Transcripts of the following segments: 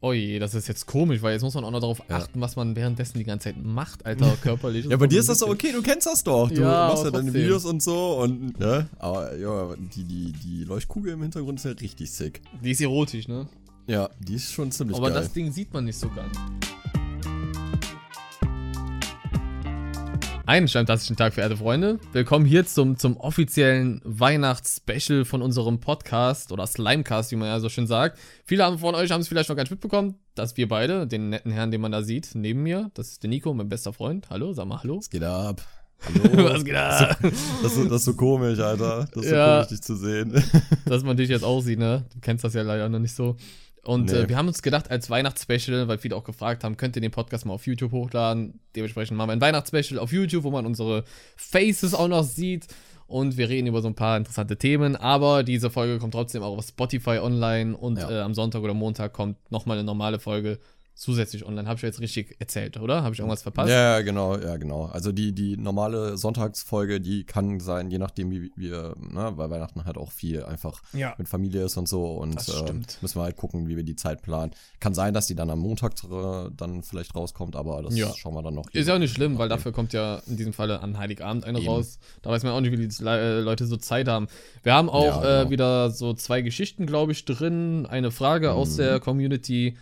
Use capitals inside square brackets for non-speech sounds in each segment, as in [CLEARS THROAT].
Oh je, das ist jetzt komisch, weil jetzt muss man auch noch darauf Ja. achten, was man währenddessen die ganze Zeit macht, Alter, [LAUGHS] körperlich. Ja, bei dir ist das doch okay, du kennst das doch. Du Ja, machst ja aber deine. Videos und so und, ne? Aber, ja, die, die, die Leuchtkugel im Hintergrund ist ja richtig sick. Die ist erotisch, ne? Ja, die ist schon ziemlich Aber geil. das Ding sieht man nicht so ganz. Einen fantastischen Tag, verehrte Freunde. Willkommen hier zum, zum offiziellen Weihnachtsspecial von unserem Podcast oder Slimecast, wie man ja so schön sagt. Viele von euch haben es vielleicht noch gar nicht mitbekommen, dass wir beide, den netten Herrn, den man da sieht, neben mir, das ist der Nico, mein bester Freund. Hallo, sag mal Hallo. Was geht ab? [LAUGHS] Hallo? Was geht ab? Das ist, das ist so komisch, Alter. Das ist so Ja. komisch, dich zu sehen. dass man dich jetzt auch sieht, ne? Du kennst das ja leider noch nicht so. Und Nee. äh, wir haben uns gedacht, als Weihnachtsspecial, weil viele auch gefragt haben, könnt ihr den Podcast mal auf YouTube hochladen? Dementsprechend machen wir ein Weihnachtsspecial auf YouTube, wo man unsere Faces auch noch sieht. Und wir reden über so ein paar interessante Themen. Aber diese Folge kommt trotzdem auch auf Spotify online. Und Ja. äh, am Sonntag oder Montag kommt nochmal eine normale Folge zusätzlich online. Habe ich jetzt richtig erzählt, oder? Habe ich irgendwas verpasst? Ja, genau, ja, genau. Also die, die normale Sonntagsfolge, die kann sein, je nachdem, wie wir, ne, weil Weihnachten halt auch viel einfach Ja. mit Familie ist und so und Das stimmt. müssen wir halt gucken, wie wir die Zeit planen. Kann sein, dass die dann am Montag äh, dann vielleicht rauskommt, aber das Ja. schauen wir dann noch. Ist ja auch nicht schlimm, weil dafür kommt ja in diesem Falle an Heiligabend eine Eben. raus. Da weiß man auch nicht, wie die äh, Leute so Zeit haben. Wir haben auch Ja, äh, genau. wieder so zwei Geschichten, glaube ich, drin. Eine Frage aus Mhm. der Community.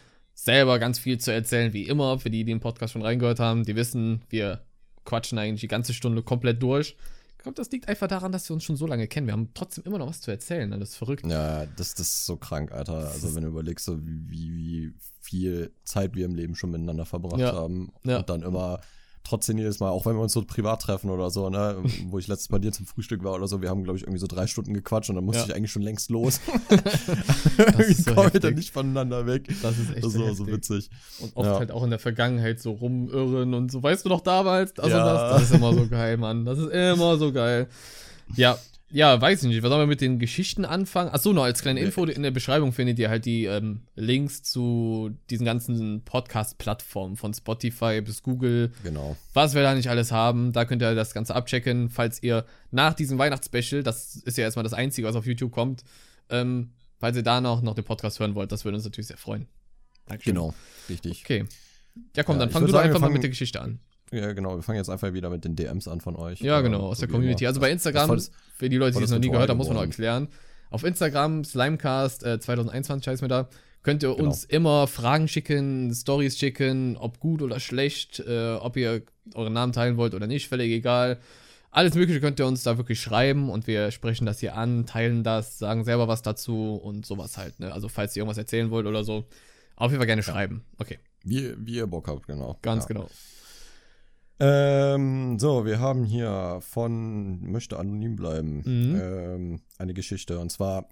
Selber ganz viel zu erzählen, wie immer. Für die, die im Podcast schon reingehört haben, die wissen, wir quatschen eigentlich die ganze Stunde komplett durch. Ich glaube, das liegt einfach daran, dass wir uns schon so lange kennen. Wir haben trotzdem immer noch was zu erzählen. Das ist verrückt. Ja, das, das ist so krank, Alter. Also wenn du überlegst, so wie, wie viel Zeit wir im Leben schon miteinander verbracht Ja. haben Ja. und dann immer trotzdem jedes Mal, auch wenn wir uns so privat treffen oder so, ne, [LAUGHS] wo ich letztes bei dir zum Frühstück war oder so, wir haben, glaube ich, irgendwie so drei Stunden gequatscht und dann musste Ja. ich eigentlich schon längst los. [LAUGHS] Das [LAUGHS] ist so kommen wir dann nicht voneinander weg. Das ist echt Das so so witzig. Und oft Ja. halt auch in der Vergangenheit so rumirren und so. Weißt du noch damals? Das Ja. und das. Das ist immer so geil, Mann. Das ist immer so geil. Ja, ja, weiß ich nicht. Was sollen wir mit den Geschichten anfangen? Achso, noch als kleine Info: In der Beschreibung findet ihr halt die ähm, Links zu diesen ganzen Podcast-Plattformen von Spotify bis Google, Genau. was wir da nicht alles haben. Da könnt ihr das Ganze abchecken, falls ihr nach diesem Weihnachtsspecial, das ist ja erstmal das Einzige, was auf YouTube kommt, ähm, falls ihr da noch, noch den Podcast hören wollt, das würde uns natürlich sehr freuen. Dankeschön. Genau. Richtig. Okay. Ja, komm, Ja, dann du doch einfach mal mit der Geschichte an. Ja, genau. Wir fangen jetzt einfach wieder mit den DMs an von euch. Ja, genau, aus der Community. Also bei Instagram, war für die Leute, die voll es noch nie gehört haben, muss man noch erklären. Auf Instagram, Slimecast äh, 2021 heißt mir da, könnt ihr Genau. uns immer Fragen schicken, Stories schicken, ob gut oder schlecht, äh, ob ihr euren Namen teilen wollt oder nicht, völlig egal. Alles Mögliche könnt ihr uns da wirklich schreiben und wir sprechen das hier an, teilen das, sagen selber was dazu und sowas halt. Ne? Also falls ihr irgendwas erzählen wollt oder so, auf jeden Fall gerne schreiben. Okay, Wie, wie ihr Bock habt, genau. ganz ja. genau. Ähm, so, wir haben hier von möchte anonym bleiben Mhm. ähm, eine Geschichte und zwar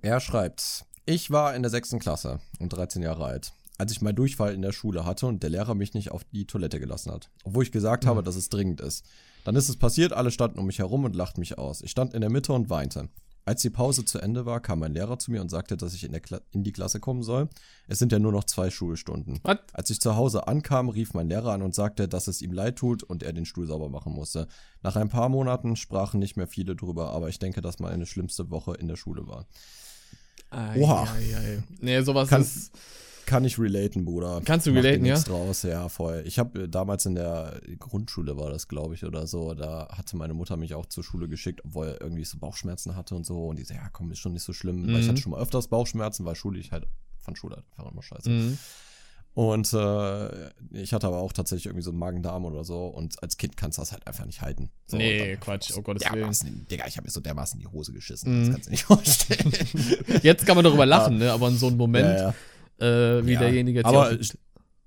er schreibt: Ich war in der sechsten Klasse und 13 Jahre alt, als ich mal Durchfall in der Schule hatte und der Lehrer mich nicht auf die Toilette gelassen hat, obwohl ich gesagt habe, dass es dringend ist. Dann ist es passiert, alle standen um mich herum und lachten mich aus. Ich stand in der Mitte und weinte. Als die Pause zu Ende war, kam mein Lehrer zu mir und sagte, dass ich in, in die Klasse kommen soll. Es sind ja nur noch zwei Schulstunden. Was? Als ich zu Hause ankam, rief mein Lehrer an und sagte, dass es ihm leid tut und er den Stuhl sauber machen musste. Nach ein paar Monaten sprachen nicht mehr viele drüber, aber ich denke, dass meine schlimmste Woche in der Schule war. Oha. Ei, ei, ei. Nee, sowas Kann- ist. Kann ich relaten, Bruder. Kannst du Mach relaten, ja? draus, ja, voll. Ich habe damals in der Grundschule war das, glaube ich, oder so, da hatte meine Mutter mich auch zur Schule geschickt, obwohl er irgendwie so Bauchschmerzen hatte und so. Und die so, ja, komm, ist schon nicht so schlimm. Weil ich Mhm. hatte schon mal öfters Bauchschmerzen, weil Schule ich halt, fand Schule halt einfach immer scheiße. Mhm. Und äh, ich hatte aber auch tatsächlich irgendwie so einen Magen-Darm oder so. Und als Kind kannst du das halt einfach nicht halten. So, Nee, Quatsch, oh Gottes Willen. dermaßen, Digga, ich habe mir so dermaßen in die Hose geschissen. Mhm. Das kannst du nicht [LAUGHS] vorstellen. Jetzt kann man darüber lachen, ne? aber in so einem Moment, Ja, ja. Äh, wie Ja, derjenige jetzt aber ich,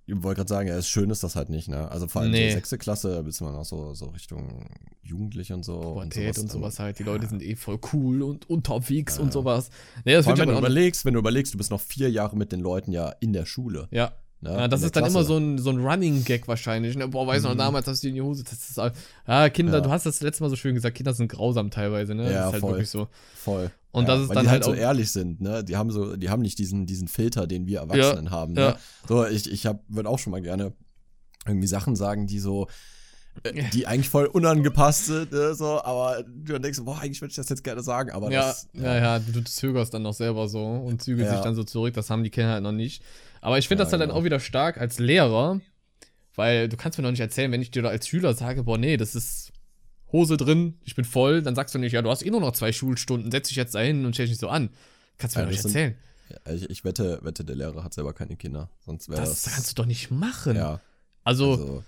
ich wollte gerade sagen, ja, es schön ist das halt nicht, ne? Also vor allem Nee. so sechste Klasse, bis man auch so, so Richtung Jugendliche und so. Pubertät und sowas, dann- halt. Die ja. Leute sind eh voll cool und unterwegs Ja. und sowas. Nee, das Vor allem, wenn ja du überlegst, wenn du überlegst, du bist noch vier Jahre mit den Leuten ja in der Schule. Ja. Ne? Ja, das in ist dann immer so ein, so ein Running Gag wahrscheinlich. Ne? Boah, weißt du noch, Mhm. damals hast du in die Hose. Das ist, ja, Kinder, Ja. du hast das letzte Mal so schön gesagt, Kinder sind grausam teilweise, ne? Ja, das ist halt voll. wirklich so. Voll. Und das ist weil dann die halt halt so ehrlich sind, ne? Die haben so, die haben nicht diesen, diesen Filter, den wir Erwachsenen haben. Ne? ja. So, ich, ich würde auch schon mal gerne irgendwie Sachen sagen, die so, äh, die eigentlich voll unangepasst sind, äh, so, aber du dann denkst, boah, eigentlich würde ich das jetzt gerne sagen, aber ja, das. ja, ja, du zögerst dann noch selber so und zügelst Ja. dich dann so zurück. Das haben die Kinder halt noch nicht. Aber ich finde Ja, das halt dann genau. auch wieder stark als Lehrer, weil du kannst mir noch nicht erzählen, wenn ich dir da als Schüler sage, boah, nee, das ist Hose drin, ich bin voll, dann sagst du nicht, ja, du hast eh nur noch zwei Schulstunden, setz dich jetzt da hin und stell dich nicht so an. Kannst du mir Ja, doch nicht sind- erzählen. Ja, ich, ich wette, wette, der Lehrer hat selber keine Kinder. Sonst wäre Das, das. kannst du doch nicht machen. ja, Also, also,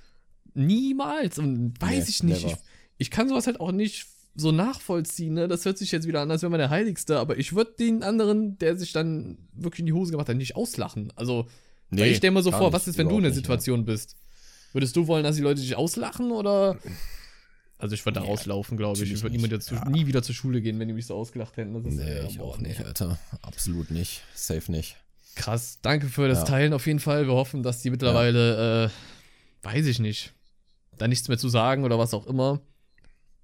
niemals. Und weiß Nee, ich nicht. Ich, ich kann sowas halt auch nicht so nachvollziehen. Ne? Das hört sich jetzt wieder an, als wäre man der Heiligste. Aber ich würde den anderen, der sich dann wirklich in die Hose gemacht hat, nicht auslachen. Also, weil ich stelle mir so vor, nicht, was ist, wenn du in der nicht, Situation bist? Würdest du wollen, dass die Leute dich auslachen oder. Also, ich würde da Nee, rauslaufen, glaube ich. Ich würde niemand jetzt Ja. nie wieder zur Schule gehen, wenn die mich so ausgelacht hätten. Das Ja. ist, Nee, ich auch nicht, Alter. Absolut nicht. Safe nicht. Krass, danke für das Ja. Teilen auf jeden Fall. Wir hoffen, dass die mittlerweile, äh, weiß ich nicht, da nichts mehr zu sagen oder was auch immer.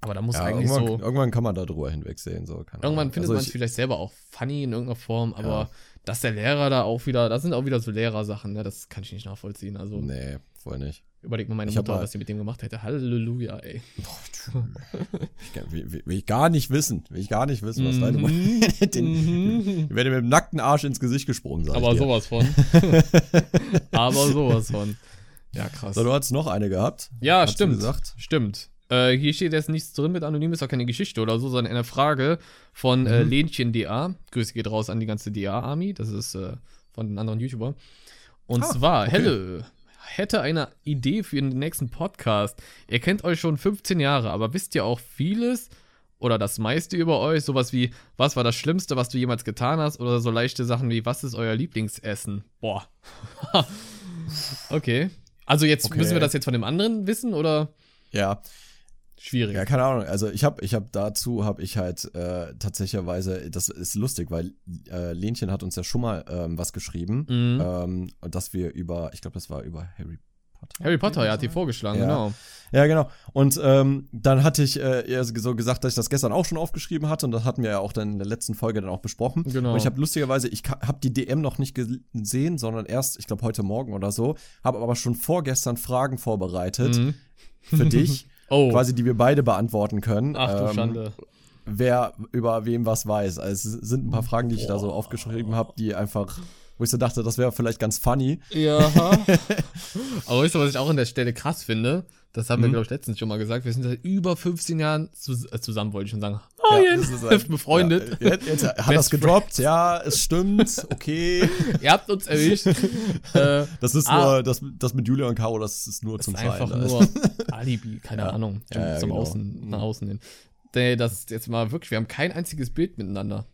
Aber da muss Ja, eigentlich irgendwann, so. irgendwann kann man da drüber hinwegsehen. So, Irgendwann findet Also man es ich- vielleicht selber auch funny in irgendeiner Form, aber Ja. dass der Lehrer da auch wieder, das sind auch wieder so Lehrersachen, ne? Das kann ich nicht nachvollziehen. Also Nee, voll nicht. Überleg mal meine Ich Mutter, mal- was sie mit dem gemacht hätte. Halleluja, ey. Ich, will, will, will ich gar nicht wissen. Will ich gar nicht wissen, was deine Mutter. Mhm. [LAUGHS] Den, Mhm. Ich werde mit dem nackten Arsch ins Gesicht gesprungen, sag Aber sowas von. [LAUGHS] aber sowas von. Ja, krass. So, du hast noch eine gehabt. Ja, Hast stimmt. Stimmt. Äh, hier steht jetzt nichts drin mit anonym, ist auch keine Geschichte oder so, sondern eine Frage von äh, Mhm. Lenchen DA. Grüße geht raus an die ganze DA-Army. Das ist äh, von den anderen YouTuber. Und Ah, zwar, okay. Helle hätte eine Idee für den nächsten Podcast. Ihr kennt euch schon 15 Jahre, aber wisst ihr auch vieles oder das meiste über euch? Sowas wie, was war das Schlimmste, was du jemals getan hast? Oder so leichte Sachen wie, was ist euer Lieblingsessen? Boah. [LAUGHS] okay. Also jetzt Okay. müssen wir das jetzt von dem anderen wissen oder Ja, schwierig? ja, keine Ahnung. Also ich habe, ich habe dazu habe ich halt äh, tatsächlicherweise, das ist lustig, weil äh, Lenchen hat uns ja schon mal ähm, was geschrieben, Mhm. ähm, dass wir über, ich glaube, das war über Harry Potter. Harry Potter, ja, hat die vorgeschlagen, Ja. genau. Ja, genau. Und ähm, dann hatte ich äh, so gesagt, dass ich das gestern auch schon aufgeschrieben hatte und das hatten wir ja auch dann in der letzten Folge dann auch besprochen. Genau. Und ich habe lustigerweise, ich habe die DM noch nicht gesehen, sondern erst, ich glaube, heute Morgen oder so, habe aber schon vorgestern Fragen vorbereitet Mhm. für dich, [LAUGHS] Oh, quasi, die wir beide beantworten können. ach du ähm, Schande. Wer über wem was weiß. Also es sind ein paar Fragen, die ich da so aufgeschrieben habe, die einfach, wo ich so dachte, das wäre vielleicht ganz funny. Ja. [LAUGHS] Aber weißt du, was ich auch an der Stelle krass finde? Das haben wir, Mhm. glaube ich, letztens schon mal gesagt. Wir sind seit über 15 Jahren zu, äh, zusammen, wollte ich schon sagen. Moin, das ist ein- [LAUGHS] befreundet. Ja, jetzt, jetzt hat das gedroppt, ja, es stimmt, okay. Ihr habt uns erwischt. [LAUGHS] äh, Das ist Ah. nur, das, das mit Julia und Caro, das ist nur das zum ist einfach Feiern. nur Alibi, keine Ja. Ahnung. Zum, Ja, ja, zum genau. Außen, nach außen hin. Nee, das ist jetzt mal wirklich, wir haben kein einziges Bild miteinander.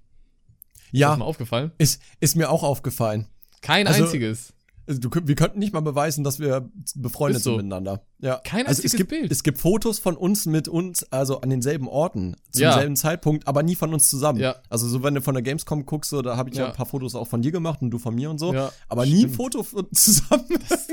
Ist Ja, mal aufgefallen? ist, ist mir auch aufgefallen. Kein Also, einziges. Also, du, wir könnten nicht mal beweisen, dass wir befreundet so. sind miteinander. Ja. Kein also es gibt, Bild. Es gibt Fotos von uns mit uns, also an denselben Orten, zum Ja. selben Zeitpunkt, aber nie von uns zusammen. Ja. Also so, wenn du von der Gamescom guckst, so, da habe ich ja. Ja. ein paar Fotos auch von dir gemacht und du von mir und so. Ja, aber nie ein stimmt. Foto zusammen.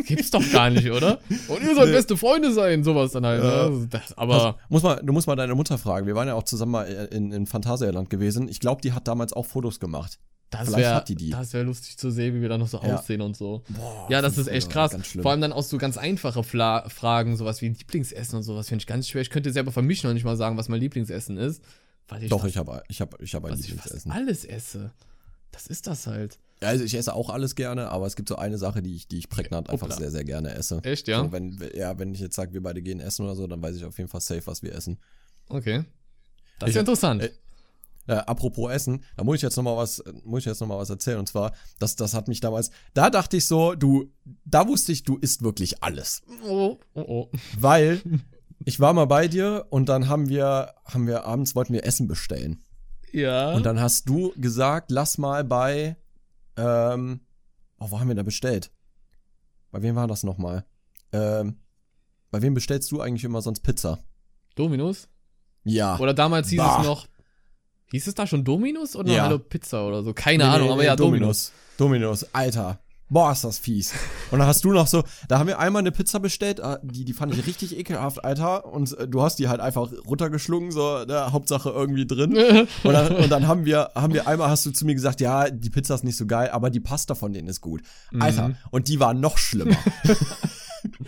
Gibt's doch gar nicht, oder? Und ihr sollt Nee. beste Freunde sein, sowas dann halt. Ja. Ne? Das, aber muss mal, du musst mal deine Mutter fragen. Wir waren ja auch zusammen mal in, in Phantasialand gewesen. Ich glaube, die hat damals auch Fotos gemacht. Das vielleicht wäre hat die die. das wär lustig zu sehen, wie wir da noch so Ja. aussehen und so. Boah, Ja, das ist echt krass. Vor allem dann auch so ganz einfache Fla Fragen, sowas wie Lieblingsessen und sowas, finde ich ganz schwer. Ich könnte selber für mich noch nicht mal sagen, was mein Lieblingsessen ist. Weil ich Doch, fast, ich habe ich hab, ich hab ein was ich Lieblingsessen. alles esse. Das ist das halt. Ja, also ich esse auch alles gerne, aber es gibt so eine Sache, die ich, die ich prägnant einfach Hoppla. sehr, sehr gerne esse. Echt, ja? So, wenn, ja, wenn ich jetzt sage, wir beide gehen essen oder so, dann weiß ich auf jeden Fall safe, was wir essen. Okay. Das ist Ich- ja interessant. äh, Äh, apropos Essen, da muss ich jetzt noch mal was, muss ich jetzt noch mal was erzählen. Und zwar, das, das hat mich damals, da dachte ich so, du, da wusste ich, du isst wirklich alles. oh, oh, oh. Weil [LAUGHS] ich war mal bei dir und dann haben wir, haben wir abends, wollten wir Essen bestellen. Ja. Und dann hast du gesagt, lass mal bei, ähm, oh, wo haben wir da bestellt? Bei wem war das nochmal? Ähm, bei wem bestellst du eigentlich immer sonst Pizza? Dominus? Ja. Oder damals hieß Bah. es noch. Hieß es da schon Dominus oder Ja. Hallo Pizza oder so? Keine Nee, Ahnung, nee, aber nee, ja, Dominus. Dominus. Alter. Boah, ist das fies. Und dann hast du noch so, da haben wir einmal eine Pizza bestellt, ah, die, die fand ich richtig ekelhaft, Alter. Und äh, du hast die halt einfach runtergeschlungen, so, ne, Hauptsache irgendwie drin. [LAUGHS] Und dann, und dann haben wir, haben wir einmal, hast du zu mir gesagt, ja, die Pizza ist nicht so geil, aber die Pasta von denen ist gut. Alter, Mhm. und die war noch schlimmer. [LAUGHS]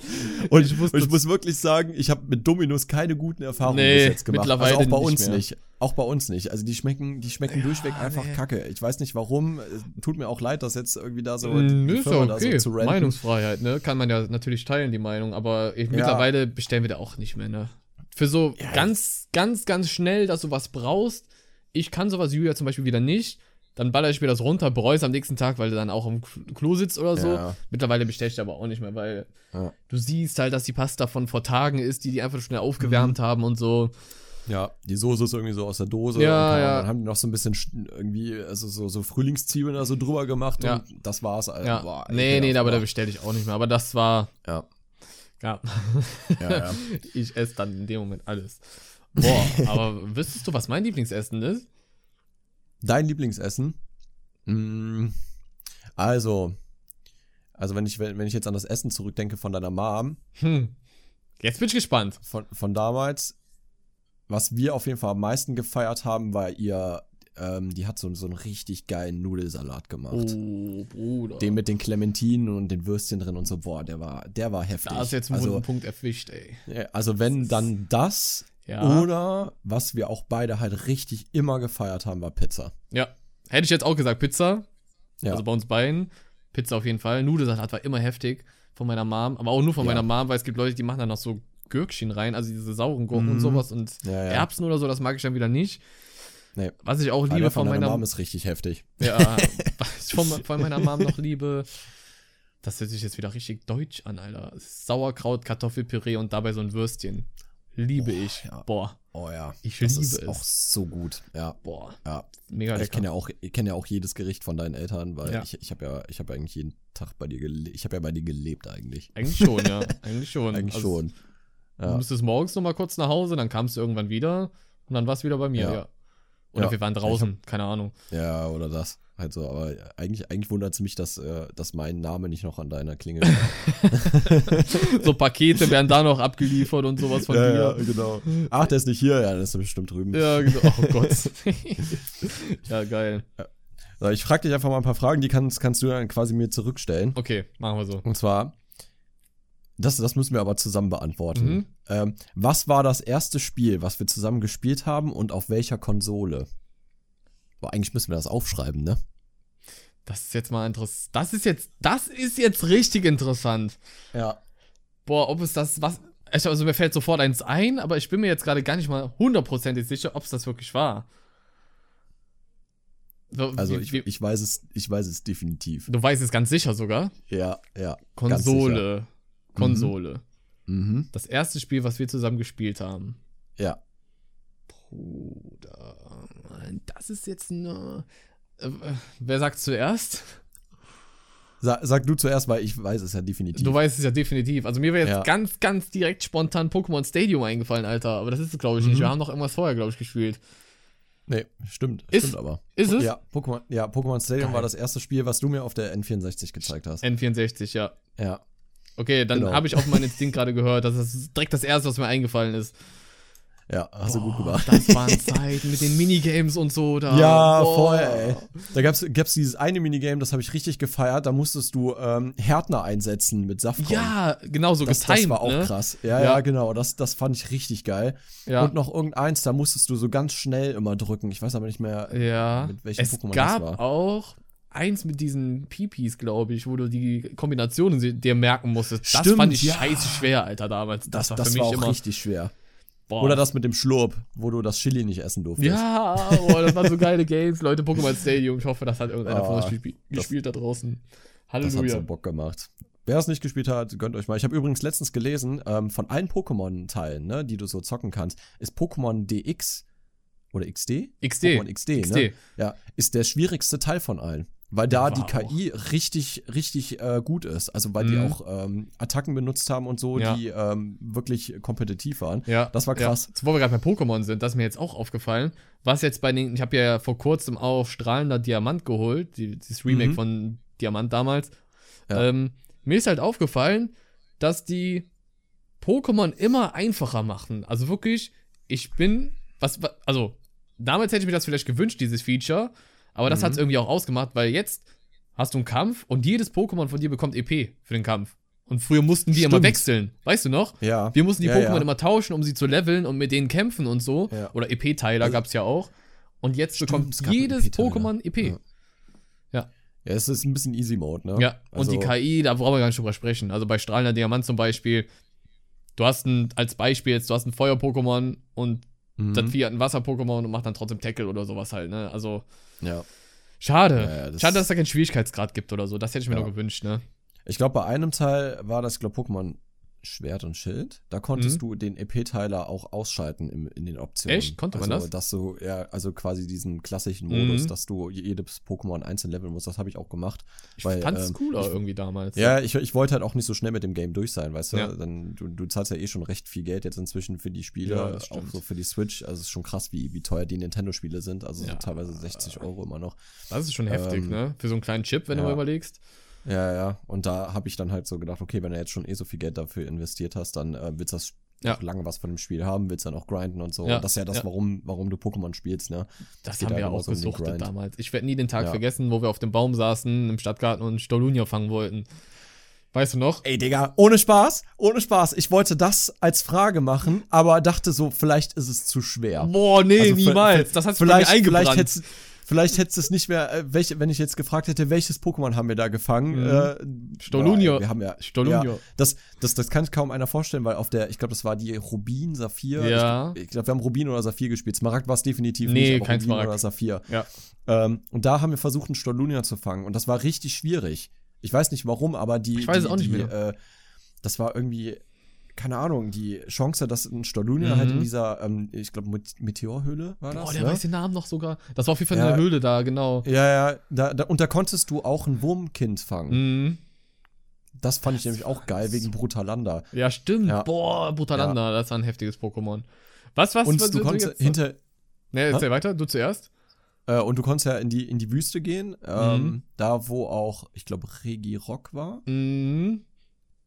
[LAUGHS] Und Ich wusste- ich muss wirklich sagen, ich habe mit Dominos keine guten Erfahrungen Nee, bis jetzt gemacht. mittlerweile also auch bei nicht uns mehr. nicht. Auch bei uns nicht. Also die schmecken, die schmecken durchweg einfach nee. kacke. Ich weiß nicht warum. Es Tut mir auch leid, dass jetzt irgendwie da so die ja Firma okay. da so zu ranten. Meinungsfreiheit, ne? Kann man ja natürlich teilen, die Meinung, aber ich, mittlerweile bestellen wir da auch nicht mehr, ne? Für so Ja, ganz, ganz, ganz schnell, dass du was brauchst. Ich kann sowas, Julia zum Beispiel wieder nicht. Dann baller ich mir das runter, bereue es am nächsten Tag, weil du dann auch im Klo sitzt oder so. Ja. Mittlerweile bestelle ich aber auch nicht mehr, weil Ja. du siehst halt, dass die Pasta von vor Tagen ist, die die einfach schnell Mhm. aufgewärmt haben und so. Ja, die Soße ist irgendwie so aus der Dose. Ja, und ja. Dann haben die noch so ein bisschen sch- irgendwie, also so, so Frühlingszwiebeln da so drüber gemacht Ja. und das war's. Alter. Ja. Boah, nee, nee, aber da bestelle ich auch nicht mehr. Aber das war, Ja, ja, ja, ja. [LAUGHS] ich esse dann in dem Moment alles. Boah, aber wüsstest du, was mein Lieblingsessen ist? Dein Lieblingsessen? Mm, Also, also wenn ich, wenn ich jetzt an das Essen zurückdenke von deiner Mom, Hm. Jetzt bin ich gespannt. von, von damals, was wir auf jeden Fall am meisten gefeiert haben, war ihr, ähm, die hat so, so einen richtig geilen Nudelsalat gemacht. Oh, Bruder. Den mit den Clementinen und den Würstchen drin und so, boah, der war, der war heftig. da ist jetzt einen also, Punkt erwischt, ey. also wenn dann das Ja. oder was wir auch beide halt richtig immer gefeiert haben, war Pizza. Ja. Hätte ich jetzt auch gesagt, Pizza. Ja. Also bei uns beiden. Pizza auf jeden Fall. Nudelsalat war immer heftig von meiner Mom. Aber auch nur von Ja. meiner Mom, weil es gibt Leute, die machen da noch so Gürkchen rein, also diese sauren Gurken und Mhm. sowas und Ja, ja. Erbsen oder so, das mag ich dann wieder nicht. Nee. Was ich auch liebe der von deiner meiner Mom ist richtig heftig. Ja, [LAUGHS] was ich von, von meiner Mom noch liebe, das hört sich jetzt wieder richtig deutsch an, Alter. Sauerkraut, Kartoffelpüree und dabei so ein Würstchen. Liebe Boah, ich. ja. Boah, Oh ja. Ich das liebe ist es. auch so gut. Ja. boah, Ja. mega Ich lecker. kenne ja auch, ich kenne ja auch jedes Gericht von deinen Eltern, weil Ja. ich, ich habe ja, ich habe ja eigentlich jeden Tag bei dir gelebt. Ich habe ja bei dir gelebt eigentlich. Eigentlich schon, ja. [LAUGHS] Eigentlich schon. Eigentlich Also, schon. Du Ja. musstest morgens noch mal kurz nach Hause, dann kamst du irgendwann wieder und dann warst du wieder bei mir, Ja. Oder wir waren draußen, keine Ahnung. ja, oder das. Halt so, aber eigentlich, eigentlich wundert es mich, dass, äh, dass mein Name nicht noch an deiner Klingel [LAUGHS] steht. So Pakete werden da noch abgeliefert und sowas von dir. genau. Ach, der ist nicht hier, ja, der ist bestimmt drüben. Ja, genau. Oh Gott. [LAUGHS] ja, geil. So, ich frage dich einfach mal ein paar Fragen, die kannst, kannst du dann quasi mir zurückstellen. Okay, machen wir so. Und zwar, das, das müssen wir aber zusammen beantworten. Mhm. Ähm, was war das erste Spiel, was wir zusammen gespielt haben und auf welcher Konsole? Boah, eigentlich müssen wir das aufschreiben, ne? Das ist jetzt mal interessant. Das ist jetzt, das ist jetzt richtig interessant. Ja. Boah, ob es das, was, also mir fällt sofort eins ein, aber ich bin mir jetzt gerade gar nicht mal hundertprozentig sicher, ob es das wirklich war. So, Also wie- ich, wie- ich weiß es, ich weiß es definitiv. du weißt es ganz sicher sogar. Ja, ja. ganz Konsole. Konsole. Mhm. Das erste Spiel, was wir zusammen gespielt haben. Ja. Bruder, das ist jetzt eine. Äh, wer sagt zuerst? Sag, sag du zuerst, weil ich weiß es ja definitiv. Du weißt es ja definitiv. Also mir wäre jetzt Ja. ganz, ganz direkt spontan Pokémon Stadium eingefallen, Alter. Aber das ist es, glaube ich, nicht. Mhm. Wir haben noch irgendwas vorher, glaube ich, gespielt. nee, stimmt. Ist- stimmt aber. Ist es? Ja, Pokémon, ja, Pokémon Stadium Geil. war das erste Spiel, was du mir auf der N64 gezeigt hast. N64, ja. ja. Okay, dann Genau. habe ich auf meinen Instinkt gerade gehört. Das ist direkt das erste, was mir eingefallen ist. Ja, hast du gut Boah, gemacht. Das waren [LAUGHS] Zeiten mit den Minigames und so da. Ja, Boah. voll, ey. Da gab's, gab's dieses eine Minigame, das habe ich richtig gefeiert. Da musstest du ähm, Härtner einsetzen mit Saftkorn. Ja, genau so das, getimed, das war auch ne? krass. Ja, Ja. ja, genau. Das, das fand ich richtig geil. Ja. Und noch irgendeins, da musstest du so ganz schnell immer drücken. Ich weiß aber nicht mehr. Ja, mit welchem es Pokémon das gab war. auch eins mit diesen Pipis, glaube ich, wo du die Kombinationen dir merken musstest. das Stimmt, fand ich ja. scheiße schwer, Alter, damals. Das, Das, das, war für war, mich auch immer. richtig schwer. Boah. Oder das mit dem Schlurp, wo du das Chili nicht essen durftest. Ja, boah, das waren so geile Games, Leute. Pokémon Stadium. Ich hoffe, das hat irgendeiner von Ah, euch gespielt, das- gespielt da draußen. Das hat Halleluja. so Bock gemacht. Wer es nicht gespielt hat, gönnt euch mal. Ich habe übrigens letztens gelesen, ähm, von allen Pokémon-Teilen, ne, die du so zocken kannst, ist Pokémon DX oder XD? XD. Pokémon XD, XD. ne? Ja, ist der schwierigste Teil von allen. Weil da War die auch. KI richtig, richtig äh, gut ist. Also weil die Mhm. auch ähm, Attacken benutzt haben und so, Ja. die ähm, wirklich kompetitiv waren. Ja, Das war krass. Ja. Jetzt, wo wir gerade bei Pokémon sind, das ist mir jetzt auch aufgefallen. Was jetzt bei den, ich habe ja vor kurzem auch strahlender Diamant geholt, die, dieses Remake Mhm. von Diamant damals. Ja. Ähm, mir ist halt aufgefallen, dass die Pokémon immer einfacher machen. Also wirklich, ich bin, was, wa- also damals hätte ich mir das vielleicht gewünscht, dieses Feature, aber das Mhm. hat es irgendwie auch ausgemacht, weil jetzt hast du einen Kampf und jedes Pokémon von dir bekommt EP für den Kampf. Und früher mussten immer Stimmt. wechseln. Weißt du noch? Ja. Wir mussten die ja, Pokémon ja. immer tauschen, um sie zu leveln und mit denen kämpfen und so. Ja. Oder EP-Teiler Also- gab's ja auch. Und jetzt Stimmt, bekommt es gab jedes EP-Teiler. Pokémon EP. Ja. Ja, es ist ein bisschen Easy Mode, ne? Ja, und die Also- KI, da brauchen wir gar nicht drüber sprechen. Also bei strahlender Diamant zum Beispiel, du hast ein, als Beispiel jetzt, du hast ein Feuer-Pokémon und Mhm. das Vieh hat ein Wasser-Pokémon und macht dann trotzdem Tackle oder sowas halt, ne? Also, Ja. schade. Ja, ja, das- schade, dass da keinen Schwierigkeitsgrad gibt oder so. Das hätte ich mir Ja. nur gewünscht, ne? Ich glaube, bei einem Teil war das, glaube Pokémon Schwert und Schild. Da konntest Mhm. du den EP-Teiler auch ausschalten im, in den Optionen. Echt? Konnte man also, das? Dass du, ja, also quasi diesen klassischen Modus, Mhm. dass du jedes Pokémon einzeln leveln musst, das habe ich auch gemacht. Ich Weil, fand's ähm, cooler ich- irgendwie damals. Ja, ich, ich wollte halt auch nicht so schnell mit dem Game durch sein, weißt du? Ja. Dann, du, du zahlst ja eh schon recht viel Geld jetzt inzwischen für die Spiele, Ja, auch so für die Switch. Also es ist schon krass, wie, wie teuer die Nintendo-Spiele sind. Also Ja. so teilweise 60 Euro immer noch. Das ist schon heftig, Ähm, ne? Für so einen kleinen Chip, wenn du mal überlegst. Ja, ja. Und da habe ich dann halt so gedacht, okay, wenn du jetzt schon eh so viel Geld dafür investiert hast, dann äh, willst du das Ja. noch lange was von dem Spiel haben, willst dann auch grinden und so. Ja, Und das ist ja das, ja. warum, warum du Pokémon spielst, ne? Das geht haben wir ja einfach auch so gesuchtet damals. Ich werde nie den Tag Ja. vergessen, wo wir auf dem Baum saßen im Stadtgarten und Stolunia fangen wollten. Weißt du noch? Ey, Digga, ohne Spaß, ohne Spaß. Ich wollte das als Frage machen, aber dachte so, vielleicht ist es zu schwer. Boah, nee, Also, niemals. Das hat sich bei mir vielleicht, eingebrannt. vielleicht hättest Vielleicht hättest du es nicht mehr, äh, welche, wenn ich jetzt gefragt hätte, welches Pokémon haben wir da gefangen? Mhm. Äh, Stolunio. ey, Wir haben ja, Stolunio. Ja, das, das, das kann kaum einer vorstellen, weil auf der, ich glaube, das war die Rubin, Saphir. Ja. Ich, ich glaube, wir haben Rubin oder Saphir gespielt. Smaragd war es definitiv Nee, nicht, aber kein Rubin Smaragd. oder Saphir. Ja. Ähm, und da haben wir versucht, einen Stolunia zu fangen. Und das war richtig schwierig. Ich weiß nicht warum, aber die. Ich weiß es die, auch nicht die, mehr. Äh, das war irgendwie, keine Ahnung, die Chance, dass ein Stolunia Mhm. halt in dieser, ähm, ich glaube, Meteorhöhle war das. Boah, der ne? weiß den Namen noch sogar. Das war auf jeden Fall Ja. in der Höhle da, genau. Ja, ja, da, da, und da konntest du auch ein Wurmkind fangen. Mhm. Das fand ich nämlich auch geil, wegen Brutalanda. Ja, stimmt. Ja. Boah, Brutalanda, das war ein heftiges Pokémon. Was, was? Und was du konntest jetzt- hinter, Ne, erzähl weiter, du zuerst. äh, und du konntest ja in die, in die Wüste gehen, ähm, Mhm. da wo auch, ich glaube, Regirock war. Mhm.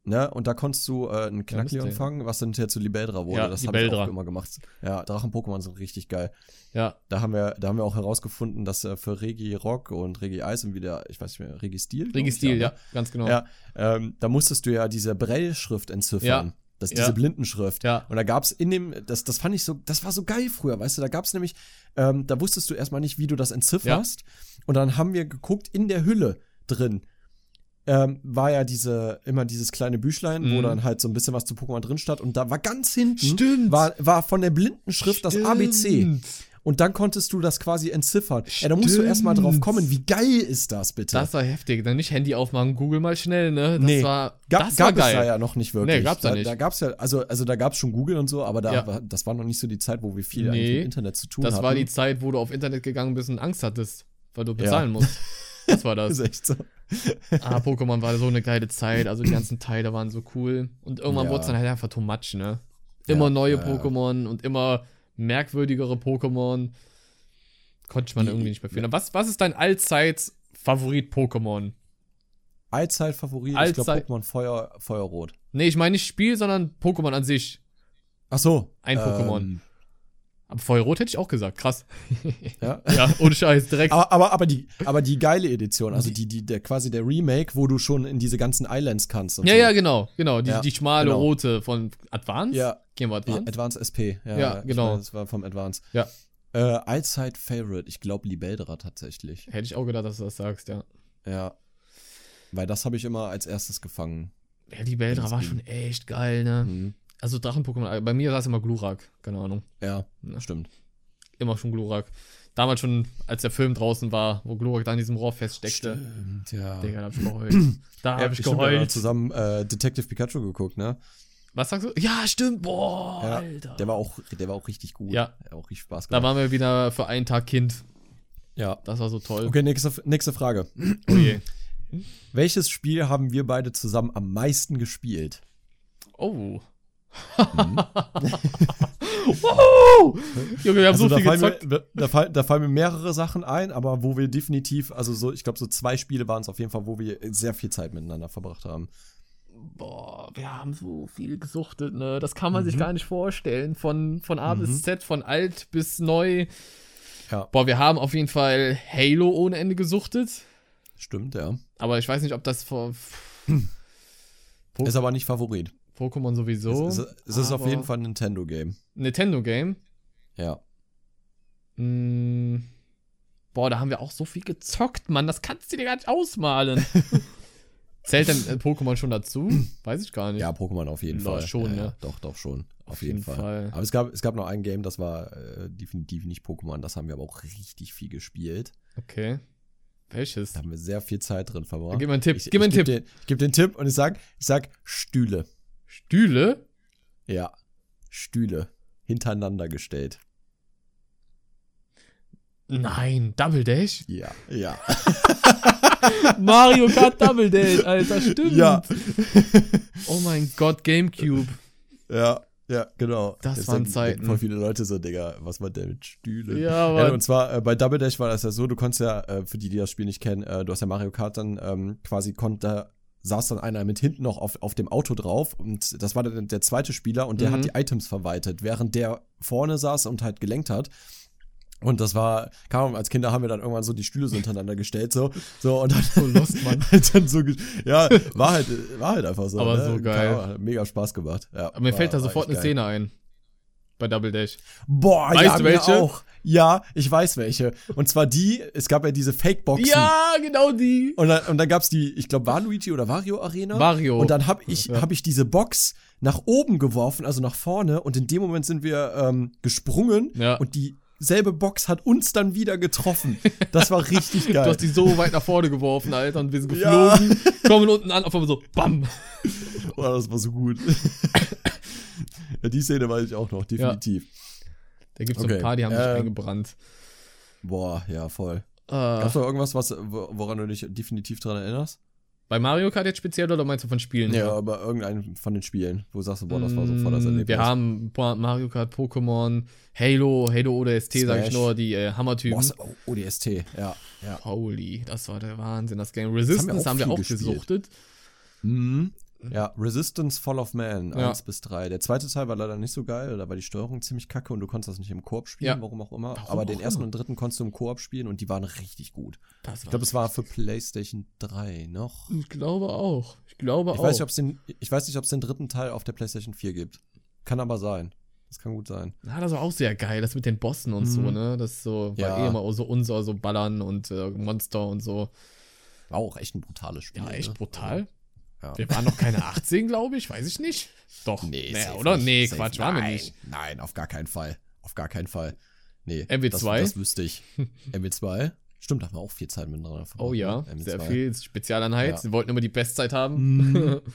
Ne? Und da konntest du äh, einen Knackleon ja. fangen, was dann hinterher zu Libeldra wurde. Ja, das habe ich auch immer gemacht. Ja, Drachen-Pokémon sind richtig geil. Ja, Da haben wir, da haben wir auch herausgefunden, dass äh, für Regi Rock und Regi Eis und wieder, ich weiß nicht mehr, Regi Steel. glaub ich, Registil, ja, ne? ganz genau. Ja, ähm, da musstest du ja diese Braille-Schrift entziffern. Ja. Das, Ja. diese Blindenschrift. Ja. Und da gab's in dem, das, das fand ich so, das war so geil früher, weißt du, da gab's nämlich, ähm, da wusstest du erstmal nicht, wie du das entzifferst. Und dann haben wir geguckt, in der Hülle drin ähm, war ja diese, immer dieses kleine Büchlein, wo Mhm. dann halt so ein bisschen was zu Pokémon drin stand. Und da war ganz hinten, Stimmt. War, war von der Blindenschrift das ABC. Und dann konntest du das quasi entziffern. Ja, da musst du erstmal drauf kommen, wie geil ist das bitte? Das war heftig. Dann nicht Handy aufmachen, Google mal schnell, ne? Das Nee. war, Gab, das gab war es da ja noch nicht wirklich. Nee, gab's da da nicht. Da gab's ja, also, also da gab's schon Google und so, aber da Ja. war, das war noch nicht so die Zeit, wo wir viel Nee. eigentlich mit Internet zu tun Das hatten. war die Zeit, wo du auf Internet gegangen bist und Angst hattest, weil du bezahlen musst. [LAUGHS] Das war Das [LAUGHS] ist echt so. Ah, Pokémon war so eine geile Zeit. Also die ganzen Teile waren so cool. Und irgendwann Ja. wurde es dann halt einfach too much, ne? Immer Ja, neue ja. Pokémon und immer merkwürdigere Pokémon. Konnte man Die- irgendwie nicht mehr finden. Was, was ist dein Allzeit-Favorit-Pokémon? Allzeit-Favorit, ich glaube Allzeit- Pokémon Feuer, Feuerrot. Nee, ich meine nicht Spiel, sondern Pokémon an sich. Ach so. Ein Pokémon. Aber Feuerrot hätte ich auch gesagt. Krass. Ja. [LAUGHS] Ja, ohne Scheiß, direkt. Aber, aber, aber, die, aber die geile Edition, also die, die, der, quasi der Remake, wo du schon in diese ganzen Islands kannst. Ja, so. ja, genau. Genau. Die, Ja, die schmale genau. rote von Advance. Ja. Gehen wir Ja, Advance. Advance SP. Ja, Ja, genau. meine, Das war vom Advance. Ja. Äh, Allzeit-Favorite, ich glaube Libeldra tatsächlich. Hätte ich auch gedacht, dass du das sagst, ja. Ja. Weil das habe ich immer als erstes gefangen. Ja, die Beldra Das war schon echt geil, ne? Mhm. Also Drachen-Pokémon, äh, bei mir war es immer Glurak, keine Ahnung. Ja, Ja. stimmt. Immer schon Glurak. Damals schon, als der Film draußen war, wo Glurak da in diesem Rohr feststeckte. Stimmt, ja. Digga, da hab ich geheult. [CLEARS THROAT] Da hab ich stimmt, wir haben geheult. zusammen äh, Detective Pikachu geguckt, ne? Was sagst du? Ja, stimmt. Boah, Ja, Alter. Der war auch, der war auch richtig gut. Ja. Hat auch richtig Spaß da gemacht. waren wir wieder für einen Tag Kind. ja. Das war so toll. Okay, nächste, nächste Frage. Oh je. Welches Spiel haben wir beide zusammen am meisten gespielt? Oh. Mhm. [LAUGHS] wow! Junge, wir haben Also so viel da, fallen gezockt. mir, da, fallen, da fallen mir mehrere Sachen ein, aber wo wir definitiv, also so, ich glaube, so zwei Spiele waren es auf jeden Fall, wo wir sehr viel Zeit miteinander verbracht haben. Boah, wir haben so viel gesuchtet, ne? Das kann man sich Mhm. gar nicht vorstellen. Von, von A Mhm. bis Z, von alt bis neu. Ja. Boah, wir haben auf jeden Fall Halo ohne Ende gesuchtet. Stimmt, ja. Aber ich weiß nicht, ob das vor. Ist aber nicht Favorit. Pokémon sowieso. es, es, es ist auf jeden Fall ein Nintendo-Game. Nintendo-Game. Ja. Mm, boah, da haben wir auch so viel gezockt, Mann. Das kannst du dir gar nicht ausmalen. [LAUGHS] Zählt denn äh, Pokémon schon dazu? Weiß ich gar nicht. Ja, Pokémon auf jeden Lol, Fall. schon, ja, ne? Doch, doch schon. Auf, Auf jeden, jeden Fall. Fall. Aber es gab, es gab noch ein Game, das war äh, definitiv nicht Pokémon. Das haben wir aber auch richtig viel gespielt. Okay. Welches? Da haben wir sehr viel Zeit drin verbracht. Gib mir einen Tipp. Ich, Gib mir einen Tipp. Den, ich gebe den Tipp und ich sag, ich sag Stühle. Stühle? Ja. Stühle. Hintereinander gestellt. Nein, Double Dash? Ja. Ja. [LAUGHS] Mario Kart Double Dash, Alter, stimmt. Ja. Oh mein Gott, Gamecube. Ja. Ja, genau. Das Jetzt waren Zeiten. Voll viele Leute so, Digga, was war denn mit Stühle? Ja, Ja, aber und zwar äh, bei Double Dash war das ja so, du konntest ja, äh, für die, die das Spiel nicht kennen, äh, du hast ja Mario Kart dann ähm, quasi konnte, saß dann einer mit hinten noch auf, auf dem Auto drauf und das war dann der zweite Spieler und der Mhm. hat die Items verwaltet, während der vorne saß und halt gelenkt hat. Und das war, kaum als Kinder haben wir dann irgendwann so die Stühle so hintereinander gestellt, so, so und dann, [LAUGHS] So lost, Mann. [LAUGHS] halt dann so, ja, war halt, war halt einfach so. Aber ne? so geil. Kam, hat mega Spaß gemacht. Ja, aber mir war- fällt da sofort eine geil. Szene ein. Bei Double Dash. Boah, Weißt ja, du welche? auch. Ja, ich weiß welche. Und zwar die, es gab ja diese Fake-Boxen. Ja, genau die. Und dann, und dann gab's die, ich glaube, Waluigi oder Wario Arena. Mario. Und dann habe ich, Ja. hab ich diese Box nach oben geworfen, also nach vorne. Und in dem Moment sind wir ähm, gesprungen. Ja. Und dieselbe Box hat uns dann wieder getroffen. Das war richtig [LAUGHS] Du geil. hast die so weit nach vorne geworfen, Alter, und wir sind Ja. geflogen, kommen unten an, auf einmal so, bam. [LAUGHS] oh, das war so gut. [LAUGHS] ja, die Szene weiß ich auch noch, definitiv. Da gibt's so Okay, ein paar, die haben sich ähm, eingebrannt. Boah, ja, voll. Äh, Gab's noch irgendwas, was, wo- woran du dich definitiv dran erinnerst? bei Mario Kart jetzt speziell oder meinst du von Spielen? Ja, aber irgendein von den Spielen, wo du sagst, boah, das war so voll das Mm, Erlebnis. Wir haben Mario Kart, Pokémon, Halo, Halo ODST, sag ich Smash. nur, die äh, Hammertypen. Oh, ODST, ja, ja. Holy, das war der Wahnsinn, das Game. haben wir Resistance auch haben wir auch, gesuchtet. Mhm. Ja, Resistance Fall of Man, Ja. 1 bis 3. Der zweite Teil war leider nicht so geil, da war die Steuerung ziemlich kacke und du konntest das nicht im Koop spielen, Ja. warum auch immer. Warum Aber den auch ersten immer. und dritten konntest du im Koop spielen und die waren richtig gut. Das Ich glaube, es war für PlayStation 3 noch. ich glaube auch. Ich glaube Ich auch. weiß nicht, ob es den, ich weiß nicht, ob es den dritten Teil auf der PlayStation 4 gibt. Kann aber sein. Das kann gut sein. Ja, das war auch sehr geil, das mit den Bossen und so, Mhm. ne? Das so, Ja. war eh immer so unser, so Ballern und äh, Monster und so. War auch echt ein brutales Spiel. Ja, echt ne? brutal. Ja. Wir waren noch keine 18, glaube ich, weiß ich nicht. Doch. Nee, safe oder? nicht. Nee, Safe. Quatsch, waren wir nicht. Nein, auf gar keinen Fall. Auf gar keinen Fall. Nee. MW2? Das, das wüsste ich. [LAUGHS] MW2? Stimmt, da haben wir auch viel Zeit miteinander verbracht. Oh ja, ne? sehr MW2. viel Spezialeinheit. Ja. Sie wollten immer die Bestzeit haben. Mhm. [LAUGHS]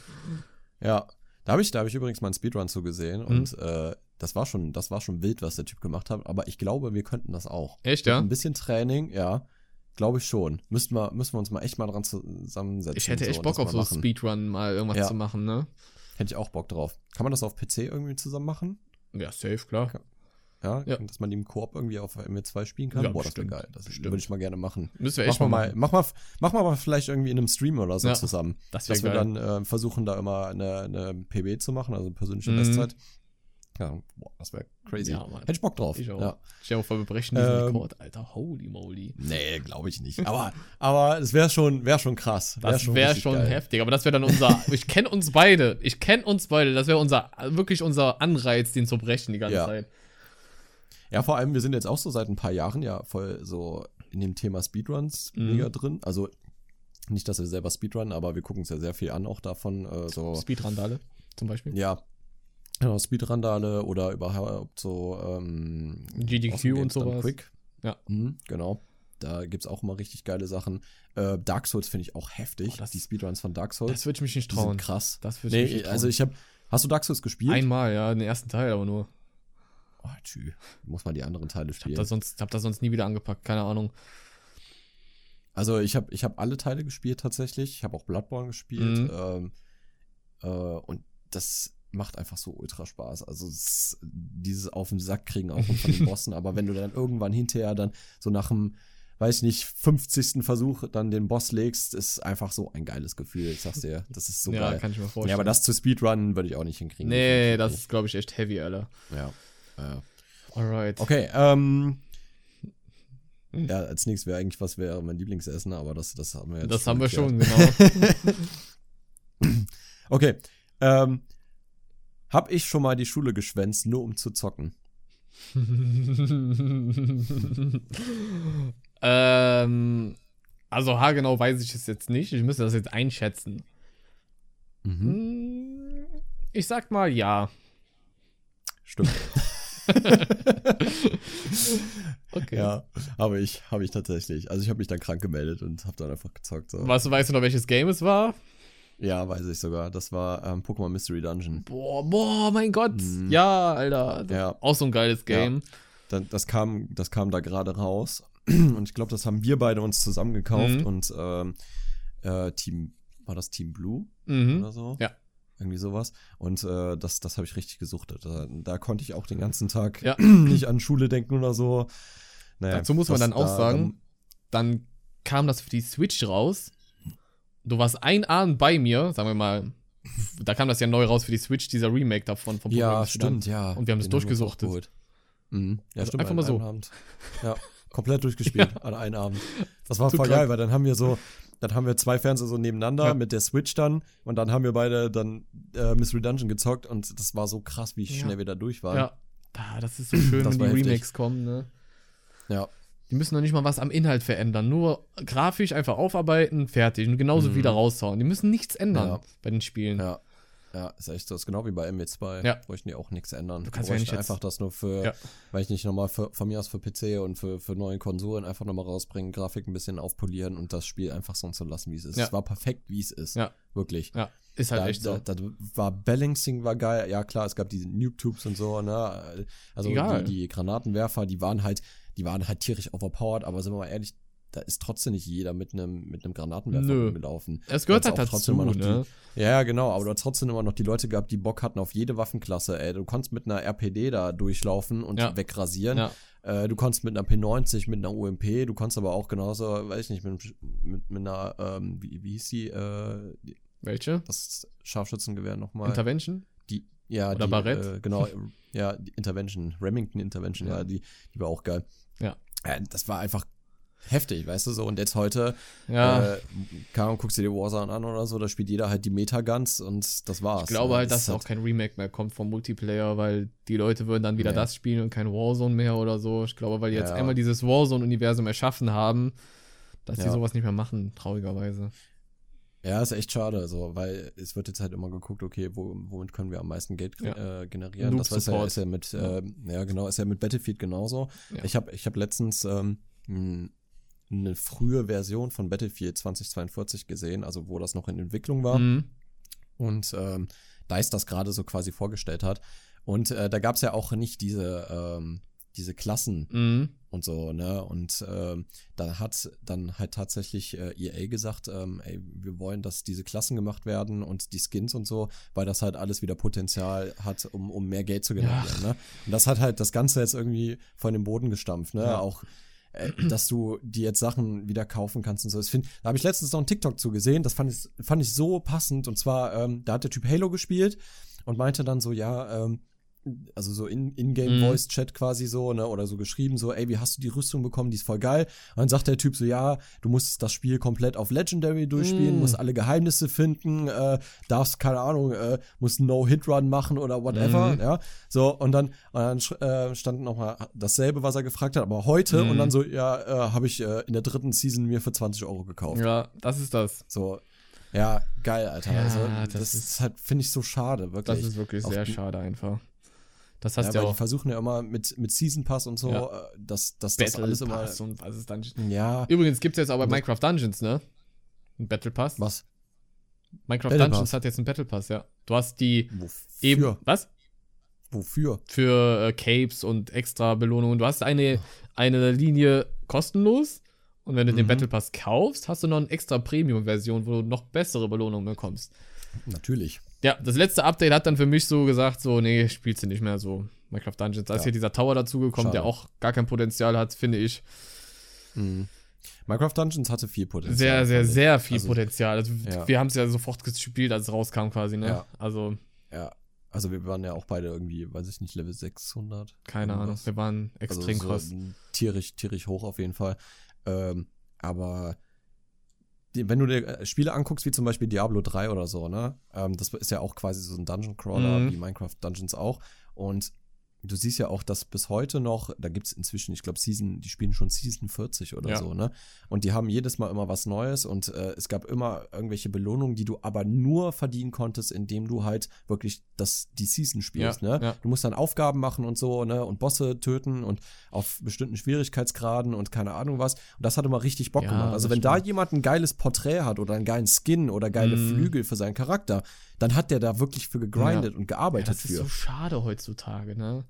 Ja. Da habe ich, da hab ich übrigens mal einen Speedrun zu gesehen Mhm. und äh, das war schon, das war schon wild, was der Typ gemacht hat. Aber ich glaube, wir könnten das auch. Echt, Mit ja? Ein bisschen Training, ja. Glaube ich schon. Müssten wir, müssen wir uns mal echt mal dran zusammensetzen. Ich hätte echt so, Bock auf so machen. Speedrun mal irgendwas Ja. zu machen, ne? Hätte ich auch Bock drauf. Kann man das auf PC irgendwie zusammen machen? Ja, safe, klar. Ja, Ja. dass man die im Koop irgendwie auf MW2 spielen kann? Ja, Boah, das wäre bestimmt. geil. Das Bestimmt. würde ich mal gerne machen. Müssen wir Mach echt mal, mal mal, machen. mach, mal, mach mal vielleicht irgendwie in einem Stream oder so Ja, zusammen. Das Dass wir geil. dann äh, versuchen, da immer eine, eine PB zu machen, also persönliche Mhm. Bestzeit. Ja, boah, das wäre crazy. Ja, Mann. Hätte ich Bock drauf. ich auch. Ja. Stell dir mal vor, wir brechen diesen Ähm, Rekord, Alter. Holy moly. Nee, glaube ich nicht. Aber, aber es wäre schon, wär schon krass. Wär Das wäre schon geil. heftig, aber das wäre dann unser. [LAUGHS] ich kenne uns beide. Ich kenne uns beide. Das wäre unser, wirklich unser Anreiz, den zu brechen die ganze Ja. Zeit. Ja, vor allem, wir sind jetzt auch so seit ein paar Jahren ja voll so in dem Thema Speedruns Mhm. mega drin. Also nicht, dass wir selber Speedrun, aber wir gucken uns ja sehr viel an, auch davon. Äh, so, Speedrandale zum Beispiel. ja, genau, Speedrandale oder überhaupt so ähm, GDQ und sowas. Quick. Ja. Mhm, genau. Da gibt's auch immer richtig geile Sachen. Äh, Dark Souls finde ich auch heftig. Oh, das- die Speedruns von Dark Souls. Das würde ich mich nicht trauen. krass. Das würde ich mich Nee, nicht trauen. also ich habe. Hast du Dark Souls gespielt? Einmal, ja, den ersten Teil aber nur. Oh, tschü. Muss man die anderen Teile Ich hab spielen. das sonst, hab das sonst nie wieder angepackt, keine Ahnung. Also ich habe ich hab alle Teile gespielt tatsächlich. Ich habe auch Bloodborne gespielt. Mhm. Ähm, äh, und das macht einfach so ultra Spaß. Also es, dieses auf den Sack kriegen auch von den [LAUGHS] Bossen. aber wenn du dann irgendwann hinterher dann so nach dem, weiß ich nicht, 50. Versuch dann den Boss legst, ist einfach so ein geiles Gefühl. Ich sag's dir, das ist so ja, geil. kann ich mir vorstellen. Ja, aber das zu Speedrunnen würde ich auch nicht hinkriegen. Nee, das ist, glaube ich, echt heavy, Alter. Ja. ja. Alright. Okay, ähm. Hm. Ja, als nächstes wäre eigentlich, was wäre mein Lieblingsessen, aber das, das haben wir jetzt das haben wir geklärt. schon, genau. [LAUGHS] Okay. Ähm, hab ich schon mal die Schule geschwänzt, nur um zu zocken? [LAUGHS] ähm, also haargenau weiß ich es jetzt nicht. Ich müsste das jetzt einschätzen. Mhm. Hm, Ich sag mal ja. Stimmt. [LAUGHS] Okay. Ja, habe ich, habe ich tatsächlich. Also ich habe mich dann krank gemeldet und habe dann einfach gezockt. So. Weißt du, weißt du noch, welches Game es war? Ja, weiß ich sogar. Das war ähm, Pokémon Mystery Dungeon. Boah, boah, mein Gott. Mhm. Ja, Alter. Ja. Auch so ein geiles Game. Dann, das, kam, das kam da gerade raus. [CLEARS THROAT] Und ich glaube, das haben wir beide uns zusammen gekauft. Mhm. Und ähm, äh, Team, war das Team Blue Mhm. oder so? Ja. Irgendwie sowas. Und äh, das, das habe ich richtig gesuchtet. Da, da konnte ich auch den ganzen Tag Ja. [CLEARS THROAT] nicht an Schule denken oder so. Naja, Dazu muss man das- dann auch sagen, dann kam das für die Switch raus. Du warst ein Abend bei mir, sagen wir mal. Da kam das ja neu raus für die Switch, dieser Remake davon. Von Ja, Pokémon stimmt, ja. Und wir haben uns durchgesuchtet. Mhm. Ja, Also stimmt. einfach mal so. Abend. Ja, komplett durchgespielt [LAUGHS] an einem Abend. Das war So voll krank. geil, weil dann haben wir so, dann haben wir zwei Fernseher so nebeneinander Ja. mit der Switch dann und dann haben wir beide dann äh, Mystery Dungeon gezockt und das war so krass, wie Ja. schnell wir da durch waren. Ja. Ah, das ist so schön, wenn die heftig. Remakes kommen, ne? Ja. Die müssen noch nicht mal was am Inhalt verändern. Nur grafisch einfach aufarbeiten, fertig. Und genauso Mhm. wieder raushauen. Die müssen nichts ändern Ja. bei den Spielen. Ja. Ja, ist echt so. Das ist genau wie bei MW2. Ja. Bräuchten die auch nichts ändern. Du kannst ja nicht einfach das nur für, Ja. weil ich nicht nochmal von mir aus für PC und für, für neue Konsolen einfach nochmal rausbringen, Grafik ein bisschen aufpolieren und das Spiel einfach so zu lassen, wie es ist. Ja. Es war perfekt, wie es ist. Ja. Wirklich. Ja, ist halt da, echt so. Da, da war Balancing war geil. Ja, klar, es gab diese Noob-Tubes und so, ne? Also die, die Granatenwerfer, die waren halt, die waren halt tierisch overpowered, aber sind wir mal ehrlich, da ist trotzdem nicht jeder mit einem mit einem Granatenwerfer Nö. rumgelaufen. Es gehört halt dazu, trotzdem immer noch ne? Ja, ja, genau, aber du hast trotzdem immer noch die Leute gehabt, die Bock hatten auf jede Waffenklasse, ey. Du konntest mit einer RPD da durchlaufen und Ja. wegrasieren. Ja. Äh, du konntest mit einer P90, mit einer UMP, du konntest aber auch genauso, weiß ich nicht, mit, mit, mit einer, ähm, wie, wie hieß die, äh, die- Welche? das Scharfschützengewehr nochmal? Intervention? Die, ja, Oder die, Barrett? Äh, genau, ja, die Intervention, Remington Intervention, ja, Ja. die, die war auch geil. Ja. Äh, das war einfach heftig, weißt du so. Und jetzt heute, Ja. äh, Ahnung, guckst du dir Warzone an oder so, da spielt jeder halt die Meta-Guns und das war's. Ich glaube ne? halt, dass auch kein Remake mehr kommt vom Multiplayer, weil die Leute würden dann wieder Nee. das spielen und kein Warzone mehr oder so. Ich glaube, weil die jetzt Ja. einmal dieses Warzone-Universum erschaffen haben, dass die Ja. sowas nicht mehr machen, traurigerweise. Ja, ist echt schade, so, weil es wird jetzt halt immer geguckt, okay, wo, womit können wir am meisten Geld Ja. äh, generieren. Noob das ist ja, Support. ist ja mit, Ja. äh, ja genau, ist ja mit Battlefield genauso. Ja. Ich habe ich hab letztens ähm, eine frühe Version von Battlefield 2042 gesehen, also wo das noch in Entwicklung war. Mhm. und ähm, DICE das gerade so quasi vorgestellt hat. Und äh, da gab es ja auch nicht diese, ähm, diese Klassen Mhm. und so, ne? Und ähm, da hat dann halt tatsächlich äh, EA gesagt, ähm, ey, wir wollen, dass diese Klassen gemacht werden und die Skins und so, weil das halt alles wieder Potenzial hat, um, um mehr Geld zu generieren, ne? Und das hat halt das Ganze jetzt irgendwie von dem Boden gestampft, ne? Ja. Auch äh, dass du dir jetzt Sachen wieder kaufen kannst und so. Ich find, da habe ich letztens noch einen TikTok zu gesehen, das fand ich, fand ich so passend. Und zwar, ähm, da hat der Typ Halo gespielt und meinte dann so, ja, ähm, also so in- in-game Mhm. Voice Chat quasi so, ne, oder so geschrieben so, ey, wie hast du die Rüstung bekommen, die ist voll geil. Und dann sagt der Typ so, ja, du musst das Spiel komplett auf Legendary durchspielen, Mhm. musst alle Geheimnisse finden, äh, darfst, keine Ahnung, äh, musst No-Hit-Run machen oder whatever, Mhm. ja. So, und dann, und dann äh, stand nochmal dasselbe, was er gefragt hat, aber heute Mhm. und dann so, ja, äh, habe ich äh, in der dritten Season mir für 20 Euro gekauft. Ja, das ist das. So, ja, geil, Alter. Ja, also, das das, ist- halt, finde ich so schade, wirklich. Das ist wirklich sehr schade einfach. Das ja, hast ja die auch versuchen ja immer mit, mit Season Pass und so, Ja. äh, dass, dass das alles immer. Pass und was ist dann. Ja, Übrigens gibt es jetzt auch bei das- Minecraft Dungeons, ne? Ein Battle Pass. was? Minecraft Battle Dungeons Pass? hat jetzt einen Battle Pass, ja. Du hast die Wofür? eben. Was? Wofür? Für äh, Capes und extra Belohnungen. Du hast eine, eine Linie kostenlos. Und wenn du den Mhm. Battle Pass kaufst, hast du noch eine extra Premium-Version, wo du noch bessere Belohnungen bekommst. Natürlich. Ja, das letzte Update hat dann für mich so gesagt, so, nee, spielst du nicht mehr so Minecraft Dungeons. Da ist Ja. hier dieser Tower dazugekommen, der auch gar kein Potenzial hat, finde ich. Mhm. Minecraft Dungeons hatte viel Potenzial. Sehr, sehr, sehr viel Also, Potenzial. Also ja. wir haben es ja sofort gespielt, als es rauskam quasi, ne? Ja. Also, Ja. Also wir waren ja auch beide irgendwie, weiß ich nicht, Level 600. keine Ahnung. Wir waren extrem also so krass. Tierisch, tierisch hoch auf jeden Fall. Ähm, aber die, wenn du dir äh, Spiele anguckst, wie zum Beispiel Diablo 3 oder so, ne? Ähm, das ist ja auch quasi so ein Dungeon Crawler, Mhm. wie Minecraft Dungeons auch. Und du siehst ja auch, dass bis heute noch, da gibt es inzwischen, ich glaube, Season, die spielen schon Season 40 oder Ja. so, ne? Und die haben jedes Mal immer was Neues und äh, es gab immer irgendwelche Belohnungen, die du aber nur verdienen konntest, indem du halt wirklich das, die Season spielst, Ja, ne? ja. Du musst dann Aufgaben machen und so, ne? Und Bosse töten und auf bestimmten Schwierigkeitsgraden und keine Ahnung was. Und das hat immer richtig Bock gemacht. Also wenn da stimmt. jemand ein geiles Porträt hat oder einen geilen Skin oder geile Mhm. Flügel für seinen Charakter, dann hat der da wirklich für gegrindet und Ja, gearbeitet das ist für. so schade heutzutage, ne?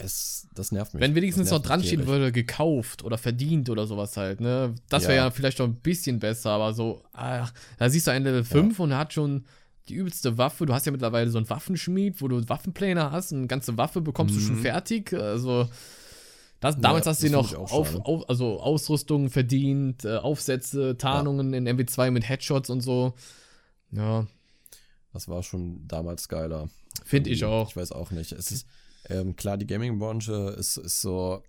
es, das nervt mich. Wenn wenigstens Das noch dran stehen würde, gekauft oder verdient oder sowas halt, ne? Das wäre Ja. ja. vielleicht noch ein bisschen besser, aber so, ach, da siehst du einen Level 5 und er hat schon die übelste Waffe. Du hast ja mittlerweile so einen Waffenschmied, wo du Waffenpläne hast und eine ganze Waffe bekommst du schon Mhm. fertig. Also, das, damals hast du das noch auf, auf, also Ausrüstung verdient, äh, Aufsätze, Tarnungen in MW2 mit Headshots und so. Ja, Das war schon damals geiler. finde ich Irgendwie, auch. Ich weiß auch nicht. Es ist, ähm, klar, die Gaming-Branche ist, ist so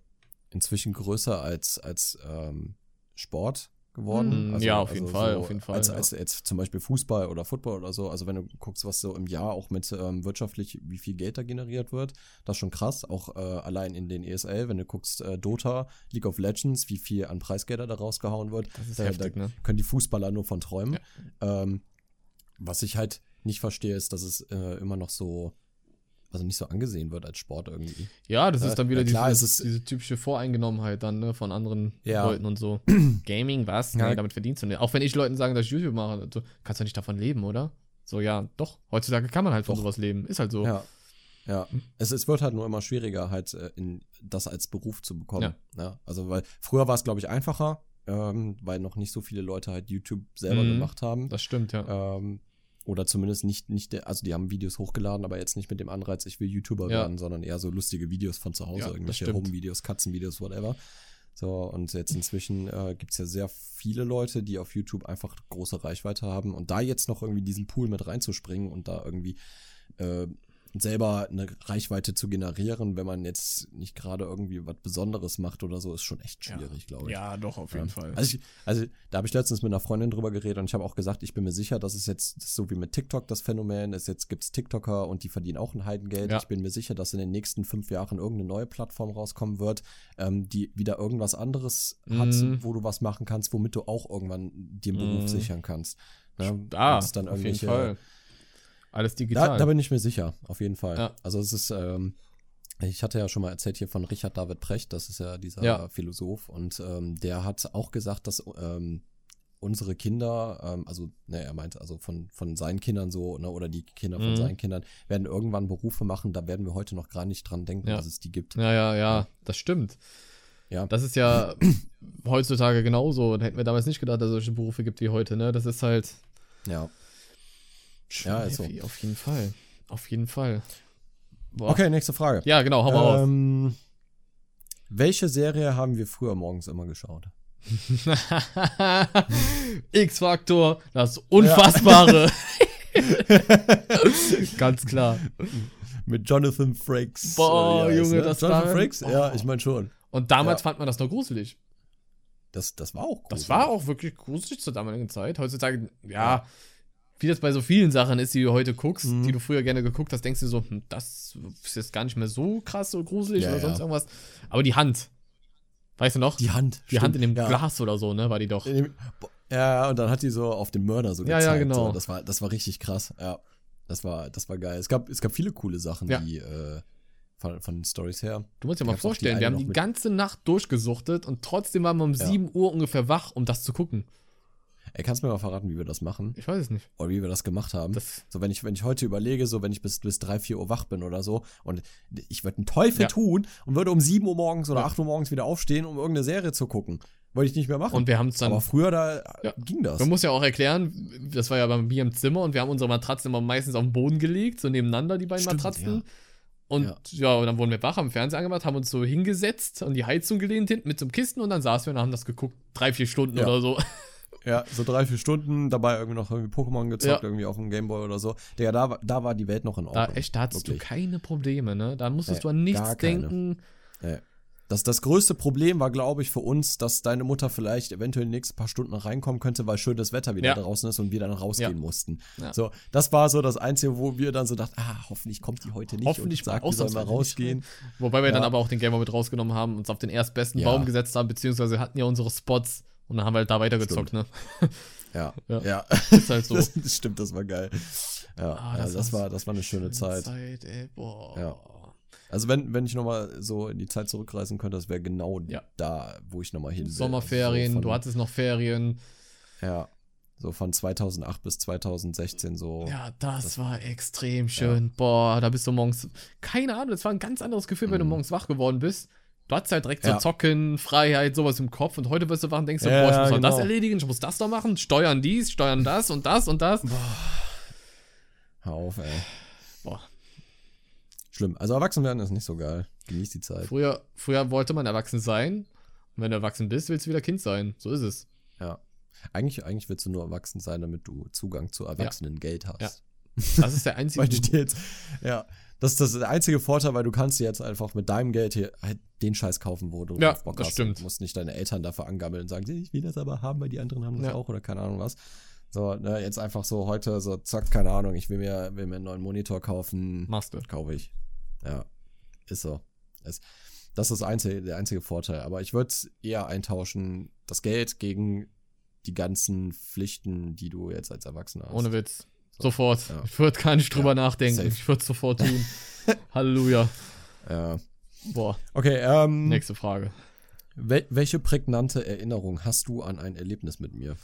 inzwischen größer als, als ähm, Sport geworden. Mhm, ja, auf jeden Fall, auf jeden Fall, Als, ja. als jetzt zum Beispiel Fußball oder Football oder so. Also wenn du guckst, was so im Jahr auch mit ähm, wirtschaftlich, wie viel Geld da generiert wird, das ist schon krass. Auch äh, allein in den ESL, wenn du guckst, äh, Dota, League of Legends, wie viel an Preisgelder da rausgehauen wird. Das ist da, heftig, da ne? können die Fußballer nur von träumen. Ähm, was ich halt nicht verstehe, ist, dass es äh, immer noch so, also nicht so angesehen wird als Sport irgendwie. Ja, das Ja, ist dann wieder ja, klar, diese, es ist- diese typische Voreingenommenheit dann, ne, von anderen Ja. Leuten und so. [CLEARS THROAT] Gaming, was? Ja. Nee, damit verdienst du nicht. Auch wenn ich Leuten sage, dass ich YouTube mache, du kannst doch nicht davon leben, oder? So, ja, doch. Heutzutage kann man halt von Doch. sowas leben. Ist halt so. Ja. Ja, es, es wird halt nur immer schwieriger, halt äh, in, das als Beruf zu bekommen. Ja. Also, weil früher war es, glaube ich, einfacher, ähm, weil noch nicht so viele Leute halt YouTube selber Mhm. gemacht haben. Das stimmt, ja. Ähm, oder zumindest nicht, nicht also die haben Videos hochgeladen, aber jetzt nicht mit dem Anreiz, ich will YouTuber Ja. werden, sondern eher so lustige Videos von zu Hause, Ja, irgendwelche. Home-Videos, Katzenvideos, whatever. So, und jetzt inzwischen äh, gibt es ja sehr viele Leute, die auf YouTube einfach große Reichweite haben und da jetzt noch irgendwie diesen Pool mit reinzuspringen und da irgendwie äh, selber eine Reichweite zu generieren, wenn man jetzt nicht gerade irgendwie was Besonderes macht oder so, ist schon echt schwierig, glaube ich. Ja, doch, auf Ja. jeden Fall. Also, ich, also da habe ich letztens mit einer Freundin drüber geredet und ich habe auch gesagt, ich bin mir sicher, dass es jetzt das so wie mit TikTok das Phänomen ist. Jetzt gibt's TikToker und die verdienen auch ein Heidengeld. Ja. Ich bin mir sicher, dass in den nächsten fünf Jahren irgendeine neue Plattform rauskommen wird, ähm, die wieder irgendwas anderes hat, Mhm. wo du was machen kannst, womit du auch irgendwann dir einen Beruf Mhm. sichern kannst. Ne? es dann auf jeden Fall. Alles digital. Da, da bin ich mir sicher, auf jeden Fall. Ja. Also es ist, ähm, ich hatte ja schon mal erzählt hier von Richard David Precht, das ist ja dieser Ja. Philosoph und ähm, der hat auch gesagt, dass ähm, unsere Kinder, ähm, also ne, er meint also von, von seinen Kindern so, ne, oder die Kinder von Mhm. seinen Kindern, werden irgendwann Berufe machen, da werden wir heute noch gar nicht dran denken, Ja. dass es die gibt. ja, ja, ja, das stimmt. Ja. Das ist ja heutzutage genauso. Da hätten wir damals nicht gedacht, dass es solche Berufe gibt wie heute, ne? Das ist halt. Ja. Schon Ja, ist so. heavy, Auf jeden Fall. Auf jeden Fall. Boah. Okay, nächste Frage. Ja, genau, hau mal raus. ähm, welche Serie haben wir früher morgens immer geschaut? [LAUGHS] X-Faktor, das Unfassbare. [LAUGHS] Ganz klar. Mit Jonathan Frakes. Boah, äh, wie er Junge, ne? das Jonathan war- Frakes? Ja, Oh. ich meine schon. Und damals Ja. fand man das noch gruselig. Das, das war auch Das gruselig. war auch wirklich gruselig zur damaligen Zeit. Heutzutage, ja, Ja. Wie das bei so vielen Sachen ist, die du heute guckst, Mhm. die du früher gerne geguckt hast, denkst du so, hm, das ist jetzt gar nicht mehr so krass so gruselig Ja, oder ja. sonst irgendwas. Aber die Hand. Weißt du noch? Die Hand. Die Hand in dem ja. Glas oder so, ne, war die doch. Dem- Ja, und dann hat die so auf den Mörder so Ja, gezeigt. ja, genau. So. Das, war, das war richtig krass. Ja, das war, das war geil. Es gab, es gab viele coole Sachen, Ja. die äh, von, von den Stories her. Du musst dir mal vorstellen, wir haben die ganze Nacht durchgesuchtet und trotzdem waren wir um Ja. 7 Uhr ungefähr wach, um das zu gucken. Ey, kannst du mir mal verraten, wie wir das machen? Ich weiß es nicht. Oder wie wir das gemacht haben? Das, so, wenn ich, wenn ich heute überlege, so, wenn ich bis, bis drei, vier Uhr wach bin oder so, und ich würde einen Teufel Ja. tun und würde um sieben Uhr morgens oder Ja. acht Uhr morgens wieder aufstehen, um irgendeine Serie zu gucken. Wollte ich nicht mehr machen. und wir haben es dann Aber früher, da Ja. ging das. Man muss ja auch erklären, das war ja bei mir im Zimmer und wir haben unsere Matratzen immer meistens auf den Boden gelegt, so nebeneinander, die beiden Stimmt, Matratzen. ja. Und Ja. ja. und dann wurden wir wach, haben Fernseher angemacht, haben uns so hingesetzt, an die Heizung gelehnt hinten mit so einem Kisten und dann saßen wir und haben das geguckt. Drei, vier Stunden Ja. oder so. Ja, so drei, vier Stunden, dabei irgendwie noch irgendwie Pokémon gezockt, Ja. irgendwie auf dem Gameboy oder so. Digga, da, war- da war die Welt noch in Da, Ordnung. echt, da hattest Wirklich. du keine Probleme, ne? Da musstest Nee, du an nichts denken. Nee. Das, das größte Problem war, glaube ich, für uns, dass deine Mutter vielleicht eventuell in die nächsten paar Stunden noch reinkommen könnte, weil schönes Wetter wieder Ja. draußen ist und wir dann rausgehen Ja. mussten. Ja. So, das war so das Einzige, wo wir dann so dachten, ah, hoffentlich kommt die heute nicht Hoffentlich und sagt, wir sollen mal ausnahmsweise rausgehen. Wobei wir dann aber auch den Gamer mit rausgenommen haben, uns auf den erstbesten. Baum gesetzt haben, beziehungsweise hatten ja unsere Spots und dann haben wir halt da weitergezockt, ne? Ja, [LAUGHS] Ja. ja. Ist halt so. Das, [LAUGHS] das stimmt, das war geil. Ja, Ah, ja, das, war das war eine schöne Zeit. Zeit ey, boah. Ja. Also wenn, wenn ich nochmal so in die Zeit zurückreisen könnte, das wäre genau Ja. da, wo ich nochmal hin will. Sommerferien, so von, du hattest noch Ferien. Ja, so von 2008 bis 2016 so. Ja, das, war extrem schön. Boah, da bist du morgens. Keine Ahnung, das war ein ganz anderes Gefühl, wenn du Mhm. morgens wach geworden bist. Du hattest halt direkt so Ja. Zocken, Freiheit, sowas im Kopf. Und heute wirst du wach und denkst, du, Ja, boah, ich muss noch das genau. erledigen, ich muss das noch machen, steuern dies, steuern das und das und das. Hör auf, ey. Boah. Schlimm. Also erwachsen werden ist nicht so geil. Genieß die Zeit. Früher, früher wollte man erwachsen sein. Und wenn du erwachsen bist, willst du wieder Kind sein. So ist es. Ja. Eigentlich, eigentlich willst du nur erwachsen sein, damit du Zugang zu Erwachsenengeld hast. Ja. Das ist der [LAUGHS] einzige. Weil du dir jetzt, ja, das ist das der einzige Vorteil, weil du kannst dir jetzt einfach mit deinem Geld hier halt den Scheiß kaufen, wo du Ja, Bock das hast. stimmt. Du musst nicht deine Eltern dafür angammeln und sagen, ich will das aber haben, weil die anderen haben das Ja. auch oder keine Ahnung was. So, ne, jetzt einfach so heute so, zack, keine Ahnung, ich will mir, will mir einen neuen Monitor kaufen, Machst du. kaufe ich. Ja, ist so. Es, das ist einzige, der einzige Vorteil. Aber ich würde eher eintauschen, das Geld gegen die ganzen Pflichten, die du jetzt als Erwachsener hast. Ohne Witz. Sofort. Ja. Ich würde gar nicht drüber Ja, nachdenken. safe. Ich würde es sofort tun. [LAUGHS] Halleluja. Ja. Boah, Okay, ähm, nächste Frage. Wel welche prägnante Erinnerung hast du an ein Erlebnis mit mir?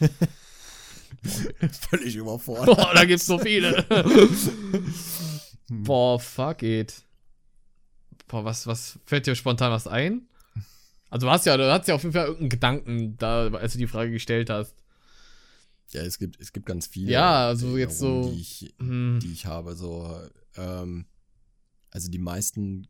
[LAUGHS] Völlig überfordert. Boah, da gibt's so viele. [LAUGHS] Boah, fuck it. Boah, was, was fällt dir spontan was ein? Also du hast ja, du hast ja auf jeden Fall irgendeinen Gedanken, da, als du die Frage gestellt hast. Ja, es gibt, es gibt ganz viele. Ja, also jetzt Erinnerungen, so- Die ich, Hm, die ich habe. So, ähm, also die meisten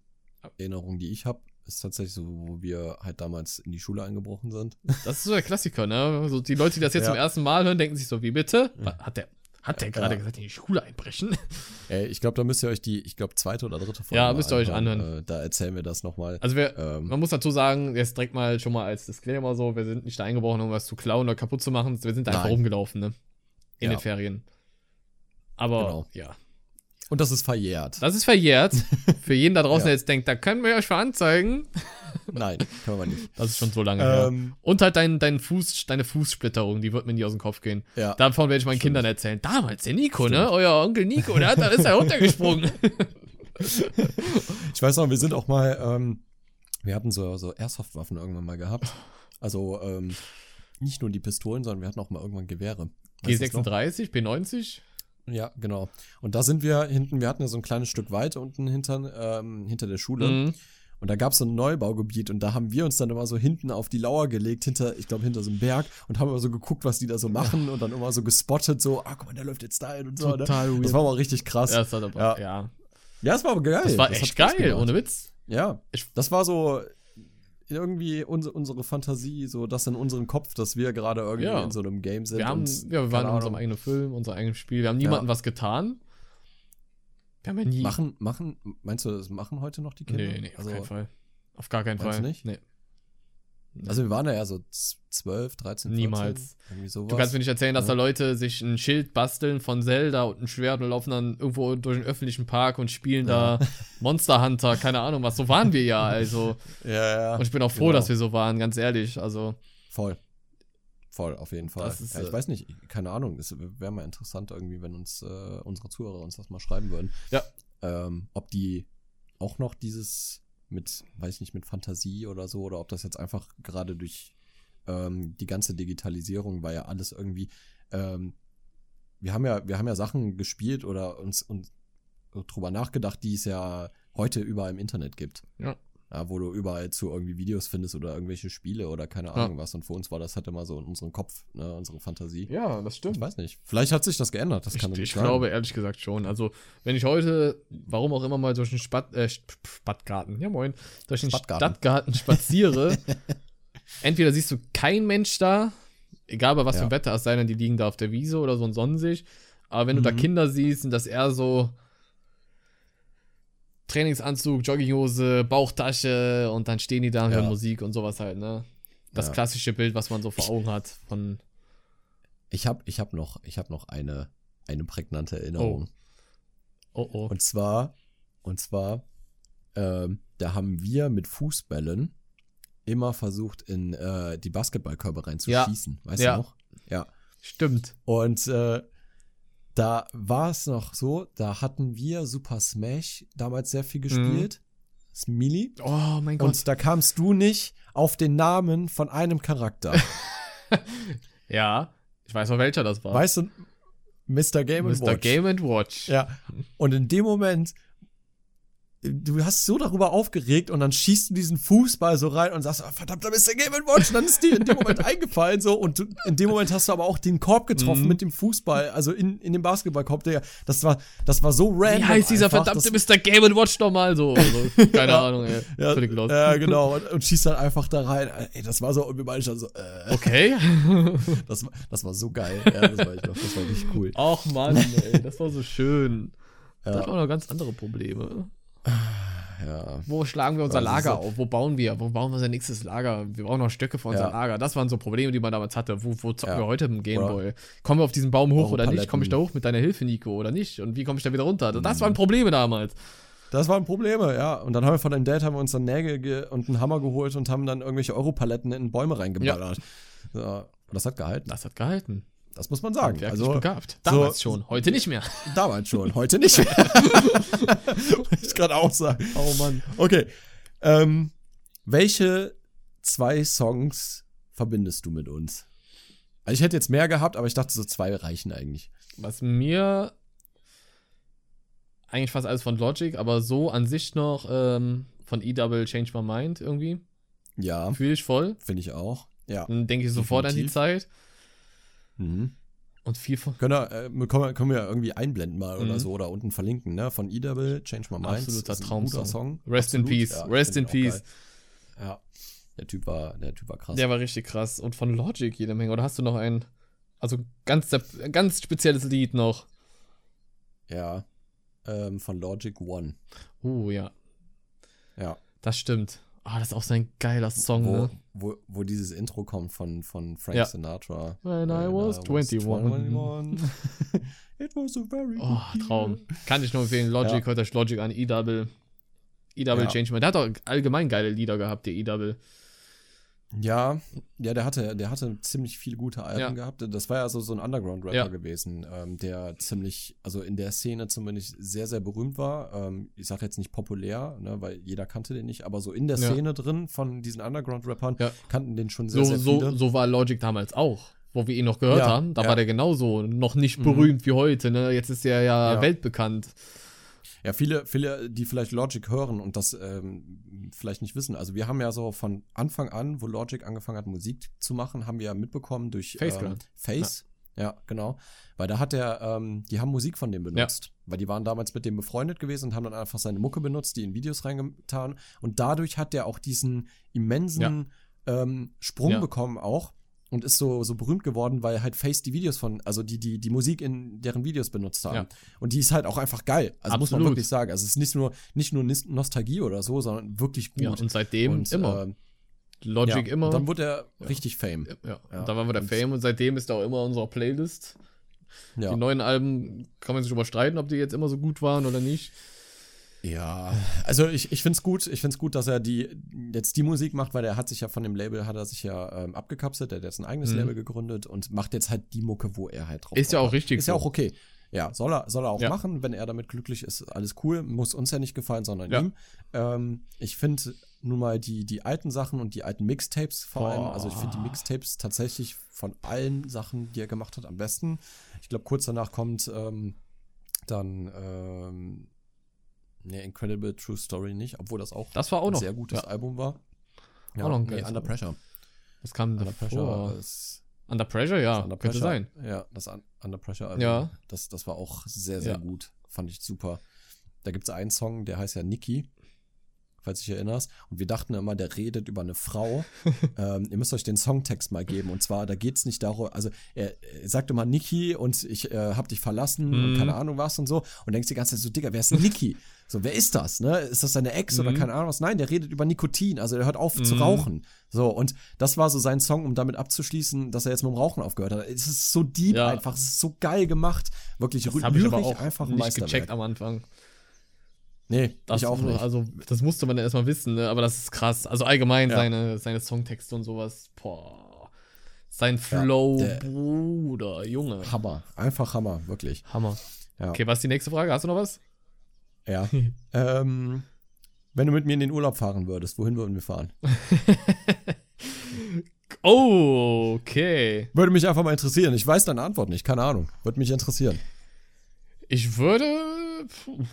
Erinnerungen, die ich habe, ist tatsächlich so, wo wir halt damals in die Schule eingebrochen sind. das ist so der Klassiker, ne? Also die Leute, die das jetzt [LAUGHS] Ja. zum ersten Mal hören, denken sich so, wie bitte? Hat der, hat der gerade Ja. gesagt, in die Schule einbrechen? [LAUGHS] Ey, ich glaube, da müsst ihr euch die, ich glaube, zweite oder dritte Folge Ja, müsst ihr euch anhören. Äh, da erzählen wir das nochmal. Also wir, Ähm, man muss dazu sagen, jetzt direkt mal schon mal als Disclaimer so, wir sind nicht da eingebrochen, um was zu klauen oder kaputt zu machen. Wir sind da einfach rumgelaufen, ne? In Ja. den Ferien. Aber, Genau. ja. Und das ist verjährt. Das ist verjährt. [LAUGHS] Für jeden da draußen, Ja. der jetzt denkt, da können wir euch für anzeigen. Nein, können wir nicht. Das ist schon so lange her. Ähm, Und halt dein, dein Fuß, deine Fußsplitterung, die wird mir nie aus dem Kopf gehen. ja. Davon werde ich meinen Kindern erzählen. Damals, der Nico, ne? Euer Onkel Nico, der hat, da ist er runtergesprungen. [LAUGHS] Ich weiß noch, wir sind auch mal, ähm, wir hatten so, so Airsoft-Waffen irgendwann mal gehabt. Also, ähm, nicht nur die Pistolen, sondern wir hatten auch mal irgendwann Gewehre. Weißt du's noch? G36, P90. Ja, genau. Und da sind wir hinten, wir hatten ja so ein kleines Stück weit unten hinter, ähm, hinter der Schule. Mhm. Und da gab es so ein Neubaugebiet und da haben wir uns dann immer so hinten auf die Lauer gelegt, hinter, ich glaube, hinter so einem Berg und haben immer so geguckt, was die da so machen und dann immer so gespottet, so, ah, guck mal, der läuft jetzt da hin und so. Ne? Total weird. Das war mal richtig krass. Ja, Ja, das war aber, Ja. ja. das war aber geil. Das war echt geil, ohne Witz. Ja, Ich- das war so irgendwie unsere, unsere Fantasie, so das in unserem Kopf, dass wir gerade irgendwie Ja. in so einem Game sind. Wir, haben, und, ja, wir waren in unserem Ahnung, eigenen Film, unser eigenes Spiel. Wir haben niemandem was getan. Wir haben ja nie. Machen, machen, meinst du, das machen heute noch die Kinder? nee, nee, auf also, keinen Fall. Auf gar keinen Fall. nicht? Nee. Also wir waren ja so 12, 13, 14. Niemals. Du kannst mir nicht erzählen, dass Ja. da Leute sich ein Schild basteln von Zelda und ein Schwert und laufen dann irgendwo durch den öffentlichen Park und spielen Ja. da Monster Hunter, keine Ahnung was. So waren wir ja, also. [LAUGHS] ja, ja. Und ich bin auch froh, Genau. dass wir so waren, ganz ehrlich. Also, Voll. Voll, auf jeden Fall. Ist, ja, ich äh, weiß nicht, keine Ahnung. Es wäre mal interessant irgendwie, wenn uns äh, unsere Zuhörer uns das mal schreiben würden. Ja. Ähm, ob die auch noch dieses mit, weiß ich nicht, mit Fantasie oder so, oder ob das jetzt einfach gerade durch ähm, die ganze Digitalisierung war ja alles irgendwie, ähm, wir haben ja, wir haben ja Sachen gespielt oder uns, uns drüber nachgedacht, die es ja heute überall im Internet gibt. Ja. Ja, wo du überall zu irgendwie Videos findest oder irgendwelche Spiele oder keine Ja. Ahnung was. Und für uns war das halt immer so in unserem Kopf, ne, unsere Fantasie. ja, das Ich weiß nicht. Vielleicht hat sich das geändert. Das Ich, kann ich nicht sein. glaube ehrlich gesagt schon. Also, wenn ich heute, warum auch immer mal durch den Spat, äh, Sp- Stadtgarten, ja moin, durch den Stadtgarten. Stadtgarten spaziere, [LAUGHS] entweder siehst du kein Mensch da, egal bei was für Ja. ein Wetter es sei denn, die liegen da auf der Wiese oder so in Sonnensicht, aber wenn du da Mhm. Kinder siehst, sind das eher so, Trainingsanzug, Jogginghose, Bauchtasche und dann stehen die da und Ja. hören Musik und sowas halt, ne? Das Ja. klassische Bild, was man so vor Augen hat von. Ich habe ich hab noch, ich hab noch eine, eine prägnante Erinnerung. Oh oh. Und zwar, und zwar, ähm, da haben wir mit Fußbällen immer versucht, in äh, die Basketballkörbe Ja. reinzuschießen. Weißt Ja. du noch? Ja. Stimmt. Und äh, da war es noch so, da hatten wir Super Smash damals sehr viel gespielt. Smiley. Oh mein Gott. Und da kamst du nicht auf den Namen von einem Charakter. [LAUGHS] ja, ich weiß auch welcher das war. weißt du, Mr. Game Mr. Watch. Game and Watch. Ja. Und in dem Moment, du hast so darüber aufgeregt und dann schießt du diesen Fußball so rein und sagst, oh, verdammt, da ist der Game Watch. Und dann ist dir in dem Moment eingefallen so und du, in dem Moment hast du aber auch den Korb getroffen Mhm. mit dem Fußball, also in, in dem Basketballkorb. Das war, das war so random. Wie heißt dieser einfach, verdammte Mr. Game and Watch nochmal so? Also, keine Ja. Ahnung, ey. ja, Völlig lost. ja, genau. Und, und schießt dann einfach da rein. Ey, das war so, und wir beide schon so, äh, Okay. [LAUGHS] das, war- das war so geil. Ja, das war, ich noch, das war richtig cool. Ach Mann, ey, das war so schön. Da Ja. hatten wir noch ganz andere Probleme. Ja. Wo schlagen wir unser Ja, ist Lager so- auf? Wo bauen wir? Wo bauen wir unser nächstes Lager? Wir brauchen noch Stöcke für unser Ja. Lager. Das waren so Probleme, die man damals hatte. Wo, wo zocken Ja. wir heute im Gameboy? Kommen wir auf diesen Baum hoch oder nicht? Paletten. Komme ich da hoch mit deiner Hilfe, Nico, oder nicht? Und wie komme ich da wieder runter? Das Mhm. waren Probleme damals. Das waren Probleme, ja. Und dann haben wir von deinem Dad haben wir uns dann Nägel ge und einen Hammer geholt und haben dann irgendwelche Europaletten in Bäume reingeballert. So, und das hat gegehalten. Das hat gehalten. Das muss man sagen. Also begabt. so- Damals schon, heute nicht mehr. [LAUGHS] damals schon, heute nicht mehr. [LAUGHS] Wollte ich gerade auch sagen. Oh Mann. Okay. Ähm, welche zwei Songs verbindest du mit uns? Also ich hätte jetzt mehr gehabt, aber ich dachte, so zwei reichen eigentlich. Was mir eigentlich fast alles von Logic, aber so an sich noch ähm, von E-Double Change My Mind irgendwie. Ja, Fühle ich voll. finde ich auch. Ja. Dann denke ich sofort an die Definitiv. Zeit. Mhm. Und viel von. Können wir, äh, können, wir, können wir irgendwie einblenden mal oder Mhm. so oder unten verlinken, ne? Von E-Double, Change My Mind. Absoluter Traumsong. Rest in Absolut. Peace. Ja, Rest in Peace. geil. Ja. Der Typ war, der Typ war krass. Der war richtig krass. Und von Logic jede Menge. Oder hast du noch ein, also ganz, ganz spezielles Lied noch? ja. Ähm, von Logic One. Uh, ja. Ja. Das stimmt. Ah, das ist auch so ein geiler Song, Wo, ne? wo, wo dieses Intro kommt von, von Frank Ja. Sinatra. When I was 21. 21. [LAUGHS] It was a very Oh, good Traum. year. Kann ich nur empfehlen. Logic, Ja. hört euch Logic an. E-Double. E-Double Ja. Change My Der hat auch allgemein geile Lieder gehabt, der E-Double. Ja, ja, der hatte, der hatte ziemlich viele gute Alben Ja. gehabt. Das war ja so, so ein Underground-Rapper Ja. gewesen, ähm, der ziemlich, also in der Szene zumindest sehr, sehr berühmt war. Ähm, ich sage jetzt nicht populär, ne, weil jeder kannte den nicht, aber so in der Ja. Szene drin von diesen Underground-Rappern kannten den schon sehr, So, sehr so, viele. so war Logic damals auch. Wo wir ihn noch gehört haben, da war der genauso noch nicht Mhm. berühmt wie heute, ne? Jetzt ist er Ja. weltbekannt. Ja, viele, viele, die vielleicht Logic hören und das ähm, vielleicht nicht wissen. Also wir haben ja so von Anfang an, wo Logic angefangen hat, Musik zu machen, haben wir ja mitbekommen durch Face ähm. Face. Ja. genau. Weil da hat er, ähm, die haben Musik von dem benutzt. Weil die waren damals mit dem befreundet gewesen und haben dann einfach seine Mucke benutzt, die in Videos reingetan. Und dadurch hat er auch diesen immensen ähm, Sprung Ja. bekommen auch. Und ist so, so berühmt geworden, weil halt Face die Videos von, also die, die, die Musik in deren Videos benutzt haben. Ja. Und die ist halt auch einfach geil. Also muss man Absolut. wirklich sagen. Also es ist nicht nur, nicht nur Nostalgie oder so, sondern wirklich gut. Ja, und seitdem Und, immer. ähm, Logic ja, immer. Dann wurde er Ja. richtig Fame. ja. ja. Und dann waren wir der Und- Fame und seitdem ist er auch immer in unserer Playlist. Die neuen Alben kann man sich überstreiten, ob die jetzt immer so gut waren oder nicht. Ja, also ich, ich finde es gut, ich finde es gut, dass er die jetzt die Musik macht, weil er hat sich ja von dem Label, hat er sich ja ähm, abgekapselt, der hat jetzt ein eigenes Mhm. Label gegründet und macht jetzt halt die Mucke, wo er halt drauf Ist ja Bock auch richtig Ist ja so. auch okay. Ja, soll er, soll er auch Ja. machen, wenn er damit glücklich ist, alles cool, muss uns ja nicht gefallen, sondern Ja. ihm. Ähm, ich finde nun mal die, die alten Sachen und die alten Mixtapes vor allem, Boah. also ich finde die Mixtapes tatsächlich von allen Sachen, die er gemacht hat, am besten. Ich glaube, kurz danach kommt ähm, dann ähm, Ne, Incredible True Story nicht, obwohl das auch Das war auch ein noch. sehr gutes Ja. Album war. Auch noch ein nee, Under. Pressure. Was kam Under davor? Pressure ist Under Pressure, ja. das Under könnte Pressure. sein. Ja, das Un- Under Pressure Album. Ja. Das, das war auch sehr, sehr Ja. gut. Fand ich super. Da gibt es einen Song, der heißt ja Nikki. falls du dich erinnerst. Und wir dachten immer, der redet über eine Frau. [LAUGHS] ähm, ihr müsst euch den Songtext mal geben. Und zwar, da geht es nicht darum, also er, er sagt immer Niki und ich äh, hab dich verlassen und Mhm. keine Ahnung was und so. Und denkst die ganze Zeit so, Digga, wer ist Niki? [LAUGHS] So, wer ist das? Ne? Ist das seine Ex oder Mhm. keine Ahnung was? Nein, der redet über Nikotin, also der hört auf zu Mhm. rauchen. So, und das war so sein Song, um damit abzuschließen, dass er jetzt mit dem Rauchen aufgehört hat. Es ist so deep Ja. einfach, es ist so geil gemacht. Wirklich Das habe ich aber auch einfach ein nicht gecheckt am Anfang. Nee, Das, ich auch nicht. Also, das musste man ja erstmal wissen, ne? aber das ist krass. Also allgemein Ja. seine, seine Songtexte und sowas. Boah. Sein Flow, der- Bruder, Junge. Hammer, einfach Hammer, wirklich. Hammer. Ja. Okay, was ist die nächste Frage? Hast du noch was? Ja. [LAUGHS] ähm, wenn du mit mir in den Urlaub fahren würdest, wohin würden wir fahren? Oh, [LAUGHS] okay. Würde mich einfach mal interessieren. Ich weiß deine Antwort nicht, keine Ahnung. Würde mich interessieren. Ich würde. Puh.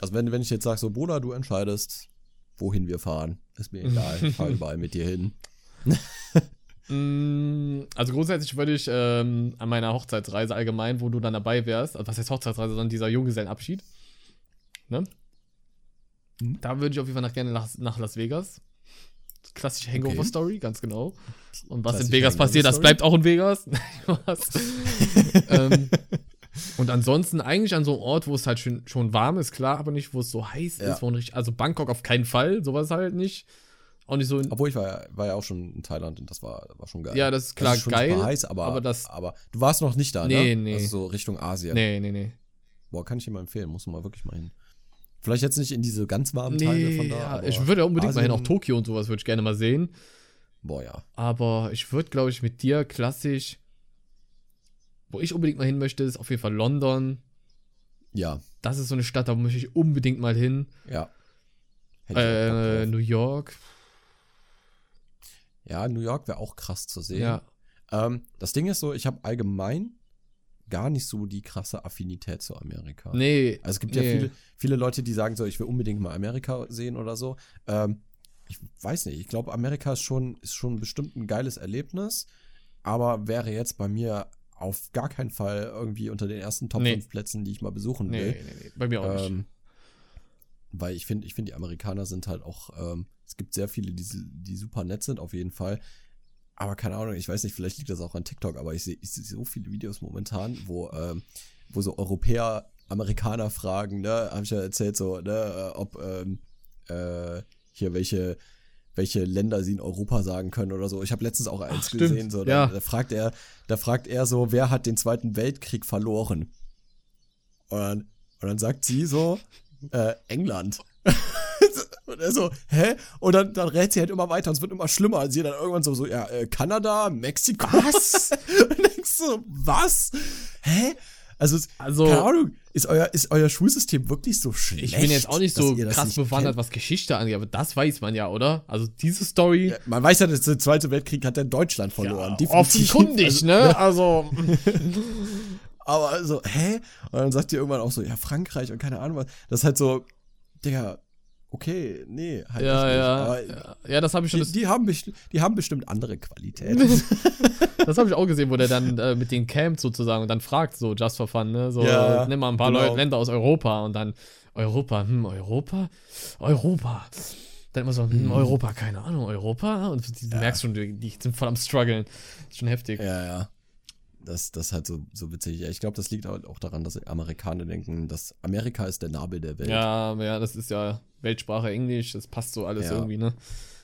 Also wenn, wenn ich jetzt sage, so Bruder, du entscheidest, wohin wir fahren, ist mir [LAUGHS] egal. Ich fahre überall mit dir hin. Mm, Also grundsätzlich würde ich ähm, an meiner Hochzeitsreise allgemein, wo du dann dabei wärst, also was heißt Hochzeitsreise, sondern dieser Junggesellenabschied, ne? Mhm. Da würde ich auf jeden Fall nach, gerne nach, nach Las Vegas. Klassische Hangover-Story, ganz genau. Und was in Vegas passiert, das bleibt auch in Vegas. [LAUGHS] [LAUGHS] Ähm, und ansonsten eigentlich an so einem Ort, wo es halt schon, schon warm ist, klar, aber nicht, wo es so heiß Ja. ist. Wo ein richtig, also Bangkok auf keinen Fall, sowas halt nicht. Auch nicht so in, Obwohl ich war, ja- war ja auch schon in Thailand und das war, war schon geil. Ja, das ist klar schon geil, heiß, aber, aber das- aber du warst noch nicht da, Nee, ne? nee. Also so Richtung Asien. Nee, nee, nee. Boah, kann ich dir mal empfehlen, muss man mal wirklich mal hin. Vielleicht jetzt nicht in diese ganz warmen Teile von da. ja, aber ich würde ja unbedingt mal hin, auch Asien- Tokio und sowas würde ich gerne mal sehen. Boah, ja. Aber ich würde, glaube ich, mit dir klassisch, wo ich unbedingt mal hin möchte, ist auf jeden Fall London. Ja, Das ist so eine Stadt, da möchte ich unbedingt mal hin. ja. Äh. New York. Ja, New York wäre auch krass zu sehen. Ja. Ähm, das Ding ist so, ich habe allgemein gar nicht so die krasse Affinität zu Amerika. Nee. Also es gibt nee. ja viele, viele Leute, die sagen so, ich will unbedingt mal Amerika sehen oder so. Ähm, ich weiß nicht, ich glaube, Amerika ist schon, ist schon bestimmt ein geiles Erlebnis, aber wäre jetzt bei mir auf gar keinen Fall irgendwie unter den ersten Top Nee. 5 Plätzen, die ich mal besuchen Nee, will. nee, nee. Bei mir auch nicht. Ähm, weil ich finde, ich finde, die Amerikaner sind halt auch, ähm, es gibt sehr viele, die, die super nett sind, auf jeden Fall. Aber keine Ahnung, ich weiß nicht, vielleicht liegt das auch an TikTok, aber ich sehe ich seh so viele Videos momentan, wo, ähm, wo so Europäer Amerikaner fragen, ne, habe ich ja erzählt, so, ne, äh, ob ähm, äh, hier welche welche Länder sie in Europa sagen können oder so. Ich habe letztens auch eins Ach, gesehen, so, da, ja. da fragt er, da fragt er so, wer hat den Zweiten Weltkrieg verloren? Und dann, und dann sagt sie so, äh, England. [LAUGHS] und er so, hä? Und dann, dann rät sie halt immer weiter und es wird immer schlimmer. Und sie dann irgendwann so, so ja, äh, Kanada, Mexiko. Was? [LAUGHS] und denkst so, was? Hä? Also, Also- keine Ahnung, ist euer, ist euer Schulsystem wirklich so schlecht? Ich bin jetzt auch nicht so krass nicht bewandert, kennt? was Geschichte angeht, aber das weiß man ja, oder? Also diese Story. Ja, man weiß ja, dass der Zweite Weltkrieg hat ja Deutschland verloren. definitiv. offenkundig, Also, ne? Also. [LAUGHS] Aber also, hä? Und dann sagt ihr irgendwann auch so, ja, Frankreich und keine Ahnung was. Das ist halt so, Digga, okay, nee, halt ja, nicht. ja, ja. Ja, das habe ich schon. die, die, haben die haben bestimmt andere Qualitäten. [LAUGHS] [LAUGHS] das habe ich auch gesehen, wo der dann äh, mit denen campt sozusagen und dann fragt so Just for Fun, ne? So, Ja, nimm mal ein paar genau. Leute, Länder aus Europa und dann Europa, hm, Europa? Europa. Dann immer so, hm, Europa, keine Ahnung, Europa? Und du merkst schon, die, die sind voll am struggeln. Ist schon heftig. ja, ja. Das, das ist halt so, so witzig. Ja, ich glaube, das liegt halt auch daran, dass Amerikaner denken, dass Amerika ist der Nabel der Welt. Ja, ja, das ist ja Weltsprache Englisch, das passt so alles Ja. irgendwie, ne?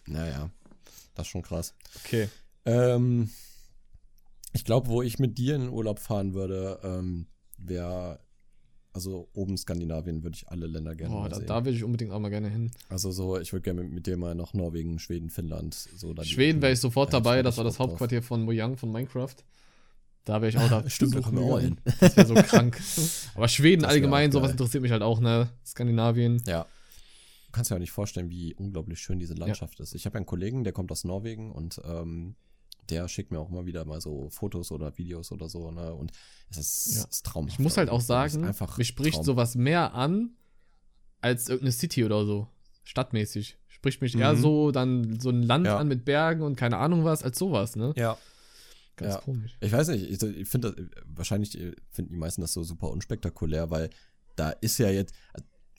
Naja, das ist schon krass. Okay. Ähm, ich glaube, wo ich mit dir in den Urlaub fahren würde, ähm, wäre, also oben Skandinavien würde ich alle Länder gerne Boah, mal da, sehen. da will ich unbedingt auch mal gerne hin. Also so, ich würde gerne mit, mit dir mal nach Norwegen, Schweden, Finnland. So Schweden wäre ich sofort Ja, dabei, das war das auch drauf. Hauptquartier von Mojang von Minecraft. Da wäre ich auch da. [LAUGHS] Stimmt, da können wir auch gegangen. Das wäre so krank. [LAUGHS] Aber Schweden allgemein, sowas interessiert mich halt auch, ne? Skandinavien. Ja. Du kannst dir ja nicht vorstellen, wie unglaublich schön diese Landschaft ist. Ich habe ja einen Kollegen, der kommt aus Norwegen und ähm, der schickt mir auch immer wieder mal so Fotos oder Videos oder so, ne? Und es ist, Ja. ist traumhaft. Ich muss halt auch ist sagen, einfach mich spricht Traum. sowas mehr an als irgendeine City oder so. Stadtmäßig. Spricht mich eher Mhm. so dann so ein Land Ja. an mit Bergen und keine Ahnung was, als sowas, ne? Ja. Ganz Ja. komisch. Ich weiß nicht, ich, ich finde das, wahrscheinlich äh, finden die meisten das so super unspektakulär, weil da ist ja jetzt,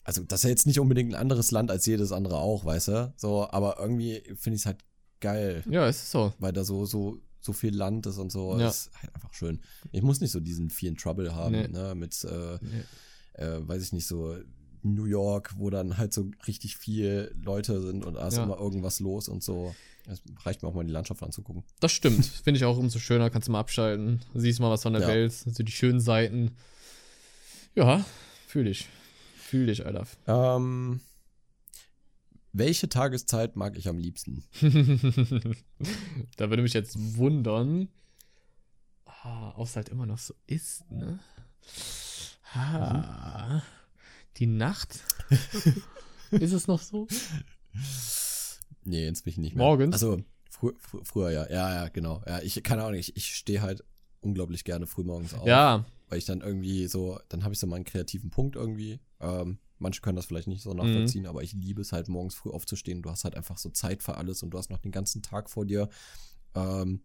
also das ist ja jetzt nicht unbedingt ein anderes Land als jedes andere auch, weißt du? So, aber irgendwie finde ich es halt geil, Ja, es ist so. weil da so, so, so viel Land ist und so. Ja. Ist halt einfach schön. Ich muss nicht so diesen vielen Trouble haben, Nee. ne, mit, äh, Nee. äh, weiß ich nicht, so New York, wo dann halt so richtig viel Leute sind und da ist Ja. immer irgendwas los und so. Es reicht mir auch mal die Landschaft anzugucken. Das stimmt. [LAUGHS] Finde ich auch umso schöner. Kannst du mal abschalten. Siehst mal was von der Ja. Welt. So die schönen Seiten. Ja, fühle ich. Fühle ich, Alter. Ähm, welche Tageszeit mag ich am liebsten? [LAUGHS] da würde mich jetzt wundern. Ah, ob es halt immer noch so ist, ne? Ah, die Nacht? [LAUGHS] ist es noch so? Nee, jetzt bin ich nicht mehr. Morgens? Also, frü fr früher ja. Ja, ja, genau. Ja, ich, keine Ahnung, ich, ich stehe halt unglaublich gerne frühmorgens auf. Ja, Weil ich dann irgendwie so, dann habe ich so meinen kreativen Punkt irgendwie. Ähm, manche können das vielleicht nicht so Mhm. nachvollziehen, aber ich liebe es halt morgens früh aufzustehen. Du hast halt einfach so Zeit für alles und du hast noch den ganzen Tag vor dir. Ähm,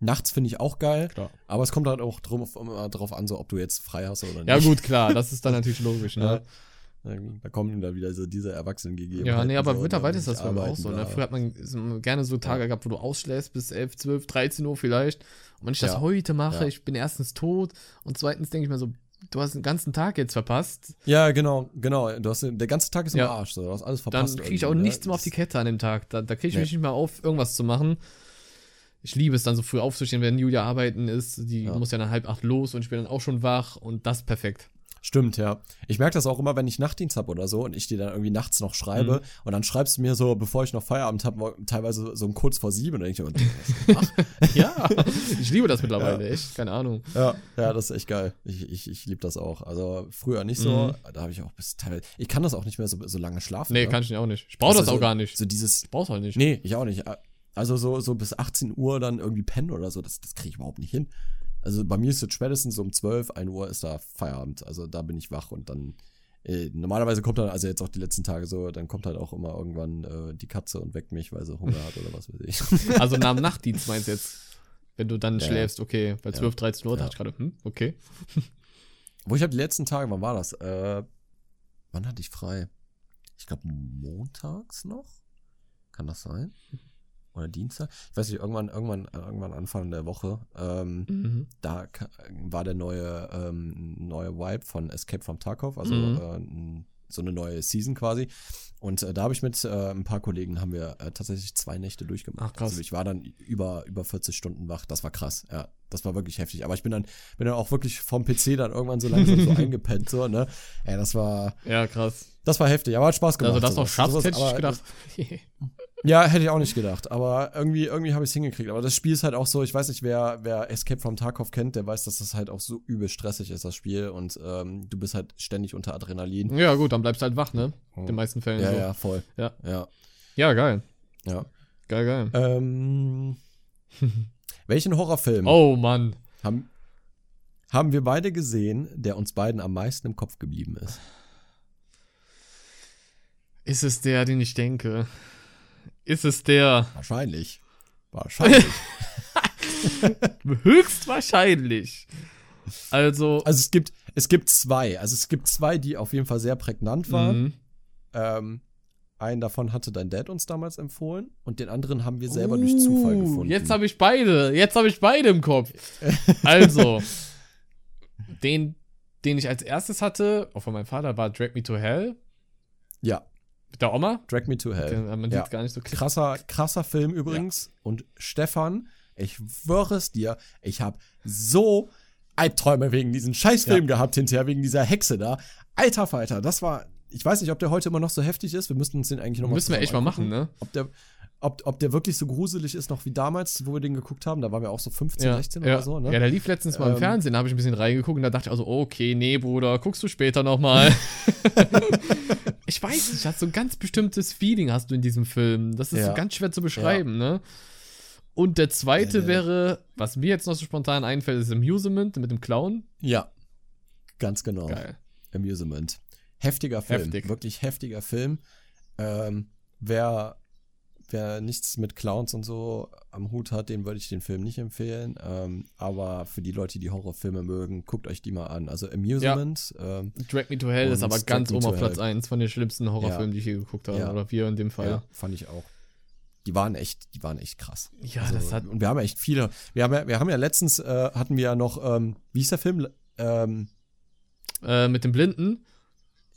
nachts finde ich auch geil, klar. aber es kommt halt auch immer drauf an, so ob du jetzt frei hast oder nicht. Ja, gut, klar. Das ist dann [LAUGHS] natürlich logisch, ne? Dann- Da kommen da wieder so diese Erwachsenen gegeben. Ja, nee, aber so, mittlerweile ne, ist das mir auch so. Ne? Früher hat man gerne so Tage gehabt, wo du ausschläfst bis 11, 12, 13 Uhr vielleicht. Und wenn ich das Ja. heute mache, Ja. ich bin erstens tot und zweitens denke ich mir so, du hast den ganzen Tag jetzt verpasst. Ja, genau, genau. Du hast, der ganze Tag ist im Ja. Arsch, so, du hast alles Dann verpasst. kriege ich auch ne? nichts mehr auf die Das- Kette an dem Tag. Da, da kriege ich Nee. mich nicht mehr auf, irgendwas zu machen. Ich liebe es dann so früh aufzustehen, wenn Julia arbeiten ist. Die Ja. muss ja dann halb acht los und ich bin dann auch schon wach und das perfekt. Stimmt, ja. Ich merke das auch immer, wenn ich Nachtdienst habe oder so und ich dir dann irgendwie nachts noch schreibe Mhm. und dann schreibst du mir so, bevor ich noch Feierabend habe, teilweise so um kurz vor sieben und dann denke ich ach, [LAUGHS] Ja, ich liebe das mittlerweile, echt. Keine Ahnung. ja, ja, das ist echt geil. Ich, ich, ich liebe das auch. Also früher nicht so, Mhm. da habe ich auch bis teilweise, ich kann das auch nicht mehr so, so lange schlafen. Nee, ne? kann ich auch nicht. Ich brauche das Also auch so, gar nicht. So dieses, Ich brauch's halt nicht. nee, ich auch nicht. Also so, so bis 18 Uhr dann irgendwie pennen oder so, das, das kriege ich überhaupt nicht hin. Also bei mir ist es spätestens um 12, 1 Uhr ist da Feierabend. Also da bin ich wach und dann, äh, normalerweise kommt dann, also jetzt auch die letzten Tage so, dann kommt halt auch immer irgendwann äh, die Katze und weckt mich, weil sie Hunger hat oder was weiß ich. [LAUGHS] Also nach dem [LAUGHS] Nachtdienst meinst du jetzt, wenn du dann Ja, schläfst, okay, bei 12, 13 Uhr Ja. dachte ich gerade, hm, okay. Wo ich habe die letzten Tage, wann war das? Äh, wann hatte ich frei? Ich glaube montags noch? Kann das sein? Oder Dienstag? Ich weiß nicht, irgendwann, irgendwann, irgendwann Anfang der Woche. Ähm, Mhm. da war der neue, ähm, neue Vibe von Escape from Tarkov, also Mhm. äh, so eine neue Season quasi. Und äh, da habe ich mit äh, ein paar Kollegen haben wir äh, tatsächlich zwei Nächte durchgemacht. Ach, krass. Also ich war dann über, über 40 Stunden wach. Das war krass, ja. Das war wirklich heftig. Aber ich bin dann, bin dann auch wirklich vom PC dann irgendwann so langsam so [LAUGHS] eingepennt, so, ne? Ja, das war, Ja, krass. das war heftig, aber hat Spaß gemacht. Also das noch schaffst, hätte ich gedacht. Ja, hätte ich auch nicht gedacht. Aber irgendwie, irgendwie habe ich es hingekriegt. Aber das Spiel ist halt auch so, ich weiß nicht, wer, wer Escape from Tarkov kennt, der weiß, dass das halt auch so übel stressig ist, das Spiel. Und ähm, du bist halt ständig unter Adrenalin. ja, gut, dann bleibst du halt wach, ne? In den meisten Fällen Ja, so. ja, voll. Ja. Ja, Ja, geil. ja. Geil, geil. Ähm, [LAUGHS] welchen Horrorfilm Oh, Mann. haben, haben wir beide gesehen, der uns beiden am meisten im Kopf geblieben ist? Ist es der, den ich denke? Ist es der? Wahrscheinlich. Wahrscheinlich. [LAUGHS] Höchstwahrscheinlich. Also. also es gibt, es gibt zwei. Also es gibt zwei, die auf jeden Fall sehr prägnant waren. Mhm. Ähm, einen davon hatte dein Dad uns damals empfohlen und den anderen haben wir selber durch Zufall Uh, gefunden. Jetzt habe ich beide. Jetzt habe ich beide im Kopf. [LAUGHS] Also, den, den ich als erstes hatte, auch von meinem Vater, war Drag Me to Hell. ja, Mit der Oma. Drag Me to Hell. Den, man ja. sieht gar nicht so klar. Krasser, krasser Film übrigens. Und Stefan, ich schwöre es dir, ich habe so Albträume wegen diesem Scheißfilm gehabt hinterher, wegen dieser Hexe da. Alter Falter, das war, ich weiß nicht, ob der heute immer noch so heftig ist. Wir müssten uns den eigentlich nochmal Müssen wir echt mal machen, ne? Ob der, ob, ob der wirklich so gruselig ist noch wie damals, wo wir den geguckt haben. Da waren wir auch so 15, Ja, 16 ja. oder so, ne? ja, der lief letztens mal im Ähm, Fernsehen, da habe ich ein bisschen reingeguckt und da dachte ich also, okay, nee, Bruder, guckst du später nochmal. [LAUGHS] [LAUGHS] ich weiß nicht, hast so ein ganz bestimmtes Feeling hast du in diesem Film. Das ist Ja. so ganz schwer zu beschreiben, ne? Und der zweite Ja, der- wäre, was mir jetzt noch so spontan einfällt, ist Amusement mit dem Clown. Ja, ganz genau. Geil. Amusement. Heftiger Film. Heftig. Wirklich heftiger Film. Ähm, wer wer nichts mit Clowns und so am Hut hat, dem würde ich den Film nicht empfehlen. Ähm, aber für die Leute, die Horrorfilme mögen, guckt euch die mal an. Also Amusement. Ähm, Drag Me to Hell ist aber Drag ganz oben auf Platz Hell. 1 von den schlimmsten Horrorfilmen, Ja. die ich je geguckt habe. Ja. Oder wir in dem Fall. ja, fand ich auch. Die waren echt, die waren echt krass. Ja, Also, das hat. und wir haben ja echt viele. Wir haben ja, wir haben ja letztens äh, hatten wir ja noch, ähm, wie hieß der Film? Ähm, Äh, mit dem Blinden.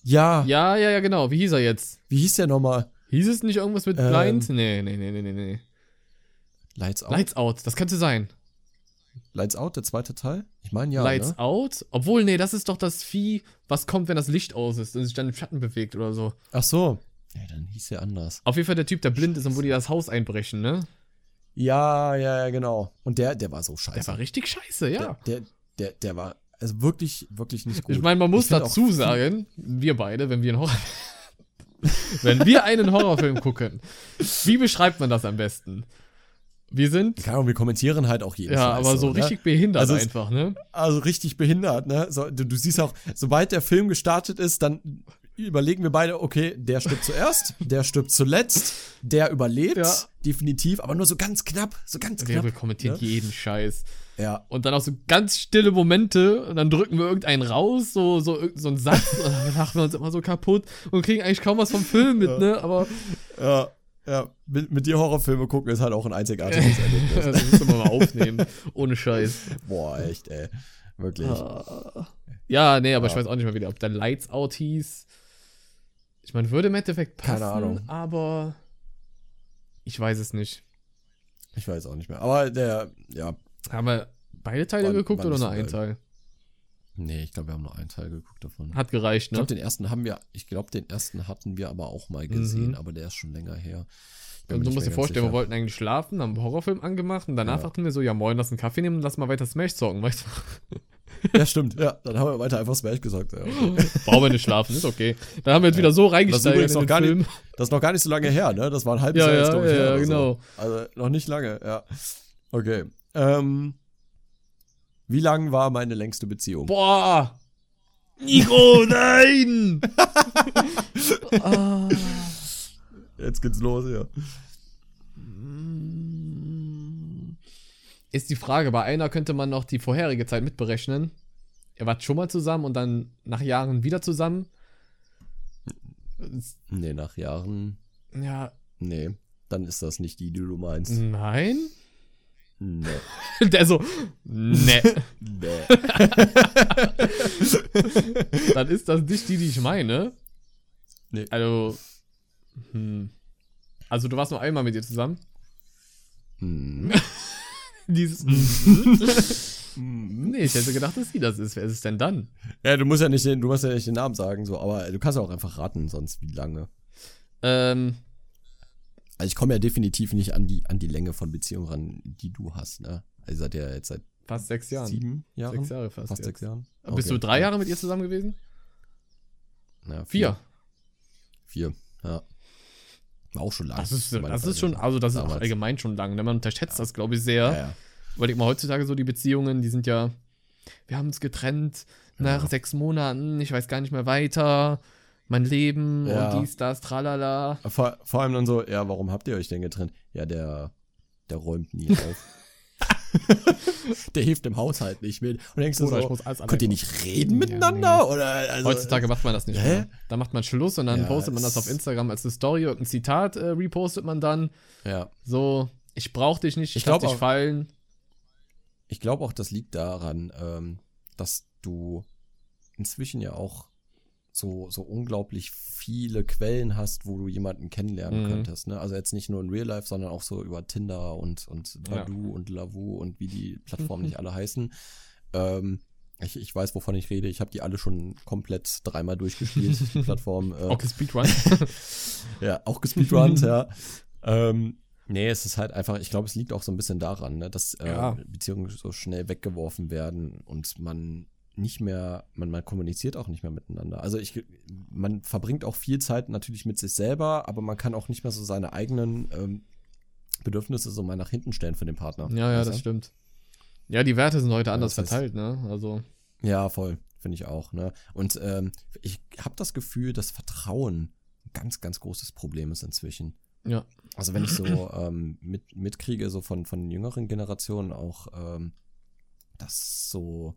ja, Ja, ja, ja, genau. Wie hieß er jetzt? wie hieß der nochmal? Hieß es nicht irgendwas mit Ähm, Blind? Nee, nee, nee, nee, nee, nee. Lights Out. Lights Out, das könnte sein. Lights Out, der zweite Teil? Ich meine ja. Lights ne? Out? Obwohl, nee, das ist doch das Vieh, was kommt, wenn das Licht aus ist und sich dann im Schatten bewegt oder so. Ach so. Ja, dann hieß der anders. Auf jeden Fall der Typ, der blind ist und wo die das Haus einbrechen, ne? Ja, ja, ja, genau. Und der, der war so scheiße. Der war richtig scheiße, ja. Der, der, der, der war also wirklich, wirklich nicht gut. Ich meine, man muss dazu sagen, wir beide, wenn wir einen Horror [LAUGHS] wenn wir einen Horrorfilm gucken, wie beschreibt man das am besten? Wir sind Keine Ahnung, wir kommentieren halt auch jeden ja, Scheiß aber so ne? richtig behindert Also einfach, ne? Also richtig behindert, ne? So, du, du siehst auch, sobald der Film gestartet ist, dann überlegen wir beide, okay, der stirbt zuerst, [LAUGHS] der stirbt zuletzt, der überlebt, Ja. definitiv, aber nur so ganz knapp, so ganz Wir knapp. kommentieren ne? jeden Scheiß. Ja, Und dann auch so ganz stille Momente und dann drücken wir irgendeinen raus, so, so, so einen Satz, [LAUGHS] und dann lachen wir uns immer so kaputt und kriegen eigentlich kaum was vom Film mit, ne? Aber ja, ja. Mit, mit dir Horrorfilme gucken ist halt auch ein einzigartiges [LAUGHS] Erlebnis. das müssen wir mal aufnehmen. Ohne Scheiß. Boah, echt, ey. Wirklich. Ja, nee, aber ich Ja. weiß auch nicht mal wieder, ob der Lights Out hieß. Ich meine, würde im Endeffekt passen, Keine Ahnung. aber ich weiß es nicht. Ich weiß auch nicht mehr. Aber der, ja, Haben wir beide Teile War- geguckt war oder nur so ein geil. Teil? nee, ich glaube, wir haben nur einen Teil geguckt davon. Hat gereicht, Ich ne? glaube, den ersten haben wir, ich glaube, den ersten hatten wir aber auch mal gesehen, Mhm. aber der ist schon länger her. Ich Und mir du musst dir vorstellen, wir sicher. wollten eigentlich schlafen, haben einen Horrorfilm angemacht und danach Ja. dachten wir so, ja moin, lass einen Kaffee nehmen und lass mal weiter Smash zocken, weißt [LAUGHS] Ja, stimmt, ja. Dann haben wir weiter einfach Smash gesagt. Ja, okay. du? [LAUGHS] Brauchen wir nicht schlafen, ist okay. Dann haben wir jetzt wieder so reingesteigert übrigens in noch den gar nicht- Film. Das ist noch gar nicht so lange her, ne? Das war ein halbes Ja, Jahr jetzt, ja, glaube ich, ja, genau. So. Also noch nicht lange, ja. Okay. Ähm, wie lang war meine längste Beziehung? Boah! Nico, [LAUGHS] nein! ah. Jetzt geht's los, ja. Ist die Frage, bei einer könnte man noch die vorherige Zeit mitberechnen. Ihr wart schon mal zusammen und dann nach Jahren wieder zusammen. Nee, nach Jahren. Ja, Nee, dann ist das nicht die, die du meinst. nein? Nee. [LAUGHS] Der so, ne. Nee. [LAUGHS] [LAUGHS] dann ist das nicht die, die ich meine. Nee. Also, hm. Also du warst nur einmal mit ihr zusammen. Hm. Dieses. nee, ich hätte gedacht, dass sie das ist. Wer ist es denn dann? Ja, du musst ja nicht den, du musst ja nicht den Namen sagen, so, aber du kannst ja auch einfach raten, sonst wie lange. Ähm, Also ich komme ja definitiv nicht an die, an die Länge von Beziehungen ran, die du hast, ne? Also seid ihr jetzt seit fast sechs Jahren. sieben Jahren? Sechs Jahre fast. Fast jetzt. sechs Jahren? Bist Okay. du drei Jahre mit ihr zusammen gewesen? Ja, Vier. Vier, ja. War auch schon lang. Das ist, das ist schon, also das ist Damals. allgemein schon lang. ne? Man unterschätzt das, glaube ich, sehr. Ja, ja. Überleg mal heutzutage so die Beziehungen, die sind ja, wir haben uns getrennt nach Ja. sechs Monaten, ich weiß gar nicht mehr weiter, mein Leben Ja. und dies, das, tralala. Vor, vor allem dann so, ja, warum habt ihr euch denn getrennt? Ja, der, der räumt nie [LAUGHS] auf. der hilft im Haushalt nicht mit. Und denkst du Oder ich so, muss alles könnt ihr nicht reden Ja, miteinander? Oder, also, Heutzutage macht man das nicht Hä? mehr. Da macht man Schluss und dann Ja, postet man das auf Instagram als eine Story, irgendein Zitat äh, repostet man dann. Ja. So, ich brauch dich nicht, ich, Ich glaub dich auch- fallen. Ich glaube auch, das liegt daran, ähm, dass du inzwischen ja auch so, so unglaublich viele Quellen hast, wo du jemanden kennenlernen Mhm. könntest. Ne? Also jetzt nicht nur in Real Life, sondern auch so über Tinder und, und Ja. Badu und Lavu und wie die Plattformen nicht [LAUGHS] alle heißen. Ähm, ich, ich weiß, wovon ich rede. Ich habe die alle schon komplett dreimal durchgespielt, die [LAUGHS] Plattform. Äh, Okay, Speedrun. [LAUGHS] ja, auch gespeedrunnt, ja. Ähm, nee, es ist halt einfach, ich glaube, es liegt auch so ein bisschen daran, ne, dass äh, Ja. Beziehungen so schnell weggeworfen werden und man nicht mehr, man, man kommuniziert auch nicht mehr miteinander. Also ich, man verbringt auch viel Zeit natürlich mit sich selber, aber man kann auch nicht mehr so seine eigenen ähm, Bedürfnisse so mal nach hinten stellen für den Partner. ja, ja, das du? stimmt. Ja, die Werte sind heute Ja, anders verteilt, ne? Also, Ja, voll, finde ich auch. Ne? Und ähm, ich habe das Gefühl, dass Vertrauen ein ganz, ganz großes Problem ist inzwischen. Ja. Also wenn ich so [LAUGHS] ähm, mit, mitkriege, so von, von jüngeren Generationen auch, ähm, das so,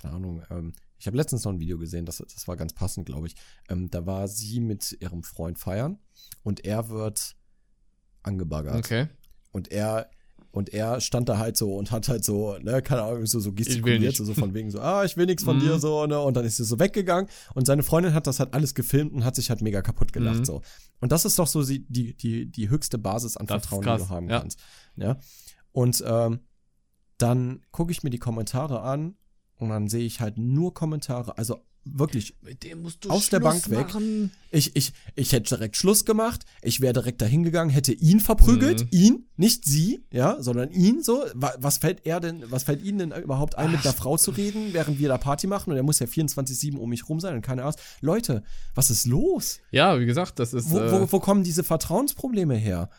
keine Ahnung, ähm, ich habe letztens noch ein Video gesehen, das, das war ganz passend, glaube ich. Ähm, da war sie mit ihrem Freund feiern und er wird angebaggert. Okay. Und er und er stand da halt so und hat halt so, ne, keine Ahnung, so, so gestikuliert, so, so von wegen so, ah, ich will nichts von Mhm. dir, so, ne, und dann ist sie so weggegangen und seine Freundin hat das halt alles gefilmt und hat sich halt mega kaputt gelacht, Mhm. so. Und das ist doch so die, die, die, höchste Basis an Das Vertrauen, die du haben ja. kannst. Ja. Und ähm, dann gucke ich mir die Kommentare an und dann sehe ich halt nur Kommentare, also wirklich Mit dem musst du Aus der Bank weg. ich, ich, ich hätte direkt Schluss gemacht. Ich wäre direkt dahin gegangen, hätte ihn verprügelt. Mhm. Ihn, nicht sie, ja, sondern ihn so. Wa- Was fällt er denn, was fällt ihnen denn überhaupt ein, mit einer Frau zu reden, während wir da Party machen? Und er muss ja 24-7 um mich rum sein und keine Ahnung. Leute, was ist los? Ja, wie gesagt, das ist. Wo, äh, wo, wo kommen diese Vertrauensprobleme her?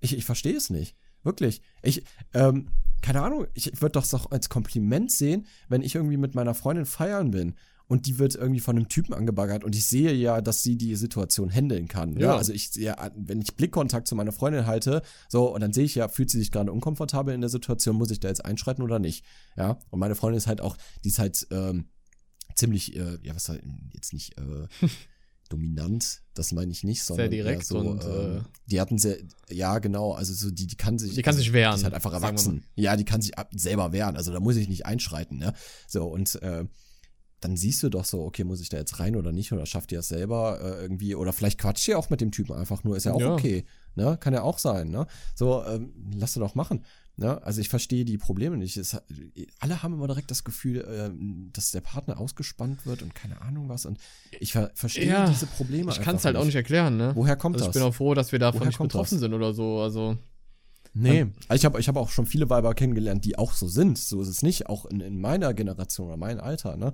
Ich, ich verstehe es nicht. Wirklich. Ich, ähm, keine Ahnung, ich würde doch auch als Kompliment sehen, wenn ich irgendwie mit meiner Freundin feiern bin und die wird irgendwie von einem Typen angebaggert und ich sehe ja, dass sie die Situation handeln kann. Ja. Ja. Also ich sehe, wenn ich Blickkontakt zu meiner Freundin halte, so, und dann sehe ich ja, fühlt sie sich gerade unkomfortabel in der Situation, muss ich da jetzt einschreiten oder nicht? Ja. Und meine Freundin ist halt auch, die ist halt, ähm, ziemlich, äh, ja, was halt, jetzt nicht, äh, [LAUGHS] dominant, das meine ich nicht, sondern eher direkt so, und, ähm, äh, die hatten sehr, ja genau, also so die, die kann sich, Die kann sich wehren, Die ist halt einfach erwachsen. Ja, die kann sich ab, selber wehren, also da muss ich nicht einschreiten, ne? So und äh, dann siehst du doch so, okay, muss ich da jetzt rein oder nicht oder schafft ihr das selber äh, irgendwie oder vielleicht quatscht ihr auch mit dem Typen einfach nur, ist ja auch Ja. okay, ne? Kann ja auch sein, ne? So, ähm, lass doch machen. Ne? Also ich verstehe die Probleme nicht. Es, alle haben immer direkt das Gefühl, ähm, dass der Partner ausgespannt wird und keine Ahnung was. Und ich ver verstehe Ja, diese Probleme ich kann es halt auch nicht erklären, ne? Woher kommt also ich das? bin auch froh, dass wir davon Woher nicht betroffen das? sind oder so. Also, Nee, also ich habe ich hab auch schon viele Weiber kennengelernt, die auch so sind. So ist es nicht, auch in, in meiner Generation oder meinem Alter, ne?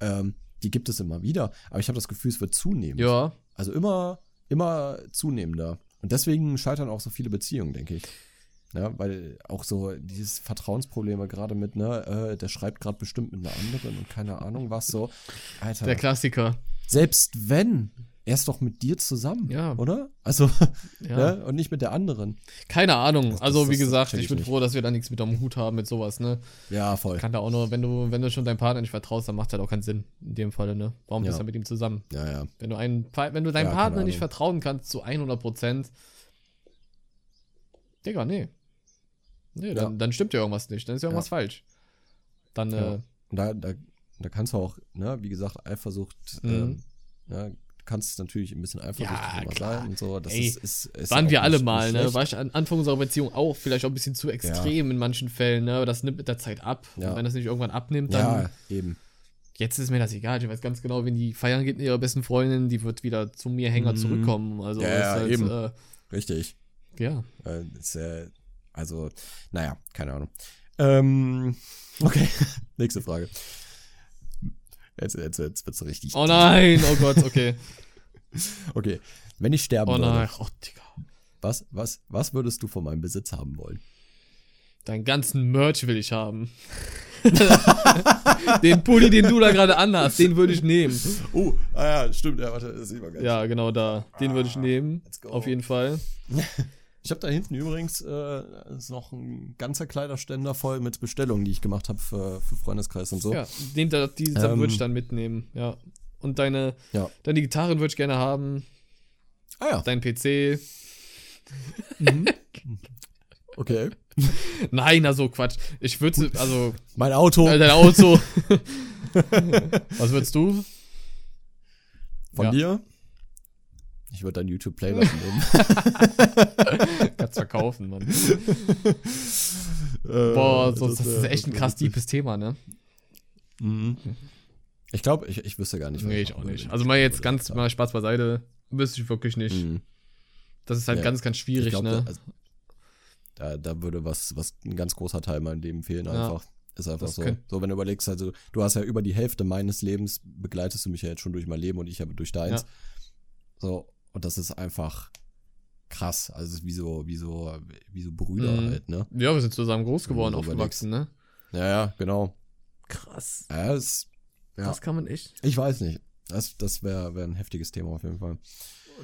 Ähm, die gibt es immer wieder. Aber ich habe das Gefühl, es wird zunehmend. ja. Also immer, immer zunehmender. Und deswegen scheitern auch so viele Beziehungen, denke ich. Ja, weil auch so dieses Vertrauensprobleme gerade mit, ne, äh, der schreibt gerade bestimmt mit einer anderen und keine Ahnung was so. Alter, Der Klassiker. selbst wenn, er ist doch mit dir zusammen, Ja. oder? Also, [LAUGHS] Ja. ne? und nicht mit der anderen. Keine Ahnung. Das- also, das- wie das gesagt, ich bin nicht. froh, dass wir da nichts mit am Hut haben mit sowas, ne? Ja, voll. Kann da auch nur, wenn du, wenn du schon deinem Partner nicht vertraust, dann macht halt auch keinen Sinn. In dem Falle, ne? Warum Ja. bist du mit ihm zusammen? Ja, ja. Wenn du einen, wenn du deinem Partner nicht vertrauen kannst zu 100 Prozent, Digga, nee. Nee, dann, dann stimmt ja irgendwas nicht. Dann ist ja irgendwas falsch. Dann, äh, da, da, da kannst du auch, ne, wie gesagt, Eifersucht, Mhm. ähm, ja, du kannst natürlich ein bisschen eifersüchtig Ja, klar. sein und so. Das Ey, ist, ist, ist waren auch wir alle mal, ne? War ich an Anfang unserer Beziehung auch vielleicht auch ein bisschen zu extrem in manchen Fällen, ne? Das nimmt mit der Zeit ab. Ja. Und wenn das nicht irgendwann abnimmt, dann. Ja, eben. Jetzt ist mir das egal. Ich weiß ganz genau, wenn die feiern geht mit ihrer besten Freundin, die wird wieder zu mir Hänger Mhm. zurückkommen. Also, Ja, ja, halt, eben. Äh, Richtig. ja. Äh, ist, äh, also, naja, keine Ahnung. Ähm, [LAUGHS] okay, [LAUGHS] nächste Frage. Jetzt, jetzt, jetzt wird's richtig. Oh nein, oh Gott, okay. [LAUGHS] Okay, wenn ich sterben Oh würde, nein, oh Digga. was, was, was würdest du von meinem Besitz haben wollen? Deinen ganzen Merch will ich haben. [LAUGHS] den Pulli, den du da gerade anhast, den würde ich nehmen. Oh, ah ja, stimmt, ja, warte, das sieht man gar Ja, genau da. Den würde ich nehmen. let's go. Auf jeden Fall. [LAUGHS] Ich habe da hinten übrigens äh, ist noch ein ganzer Kleiderständer voll mit Bestellungen, die ich gemacht habe für, für Freundeskreis und so. Ja, den da, die Ähm, würde ich dann mitnehmen. Ja. Und deine, Ja. deine Gitarren würde ich gerne haben. Ah ja, Dein PC. [LAUGHS] okay. Nein, also Quatsch. Ich würde, also, Mein Auto äh, dein Auto. [LAUGHS] Was würdest du? von ja. dir. Ich würde dein YouTube-Playlist nehmen. [LAUGHS] [LAUGHS] Kannst verkaufen, Mann. Äh, Boah, so, das, ist wär- echt ein krass deepes Thema, ne? Mhm. Ich glaube, ich, ich wüsste gar nicht. was Nee, ich auch nicht. Also mal jetzt ganz mal Spaß beiseite. Wüsste ich wirklich nicht. Mhm. Das ist halt Ja. ganz, ganz schwierig, glaub, ne? da, also, da, da würde was, was ein ganz großer Teil meinem Leben fehlen Ja. einfach. Ist einfach Das so. So, wenn du überlegst, also du hast ja über die Hälfte meines Lebens begleitest du mich ja jetzt schon durch mein Leben und ich habe durch deins. Ja. So, und das ist einfach krass. Also es ist wie so, wie so, wie so Brüder Mhm. halt, ne? Ja, wir sind zusammen groß geworden, aufgewachsen, ne? Ja, ja, genau. Krass. Ja, es, ja. Das kann man echt. ich weiß nicht. Das, das wäre wär ein heftiges Thema auf jeden Fall.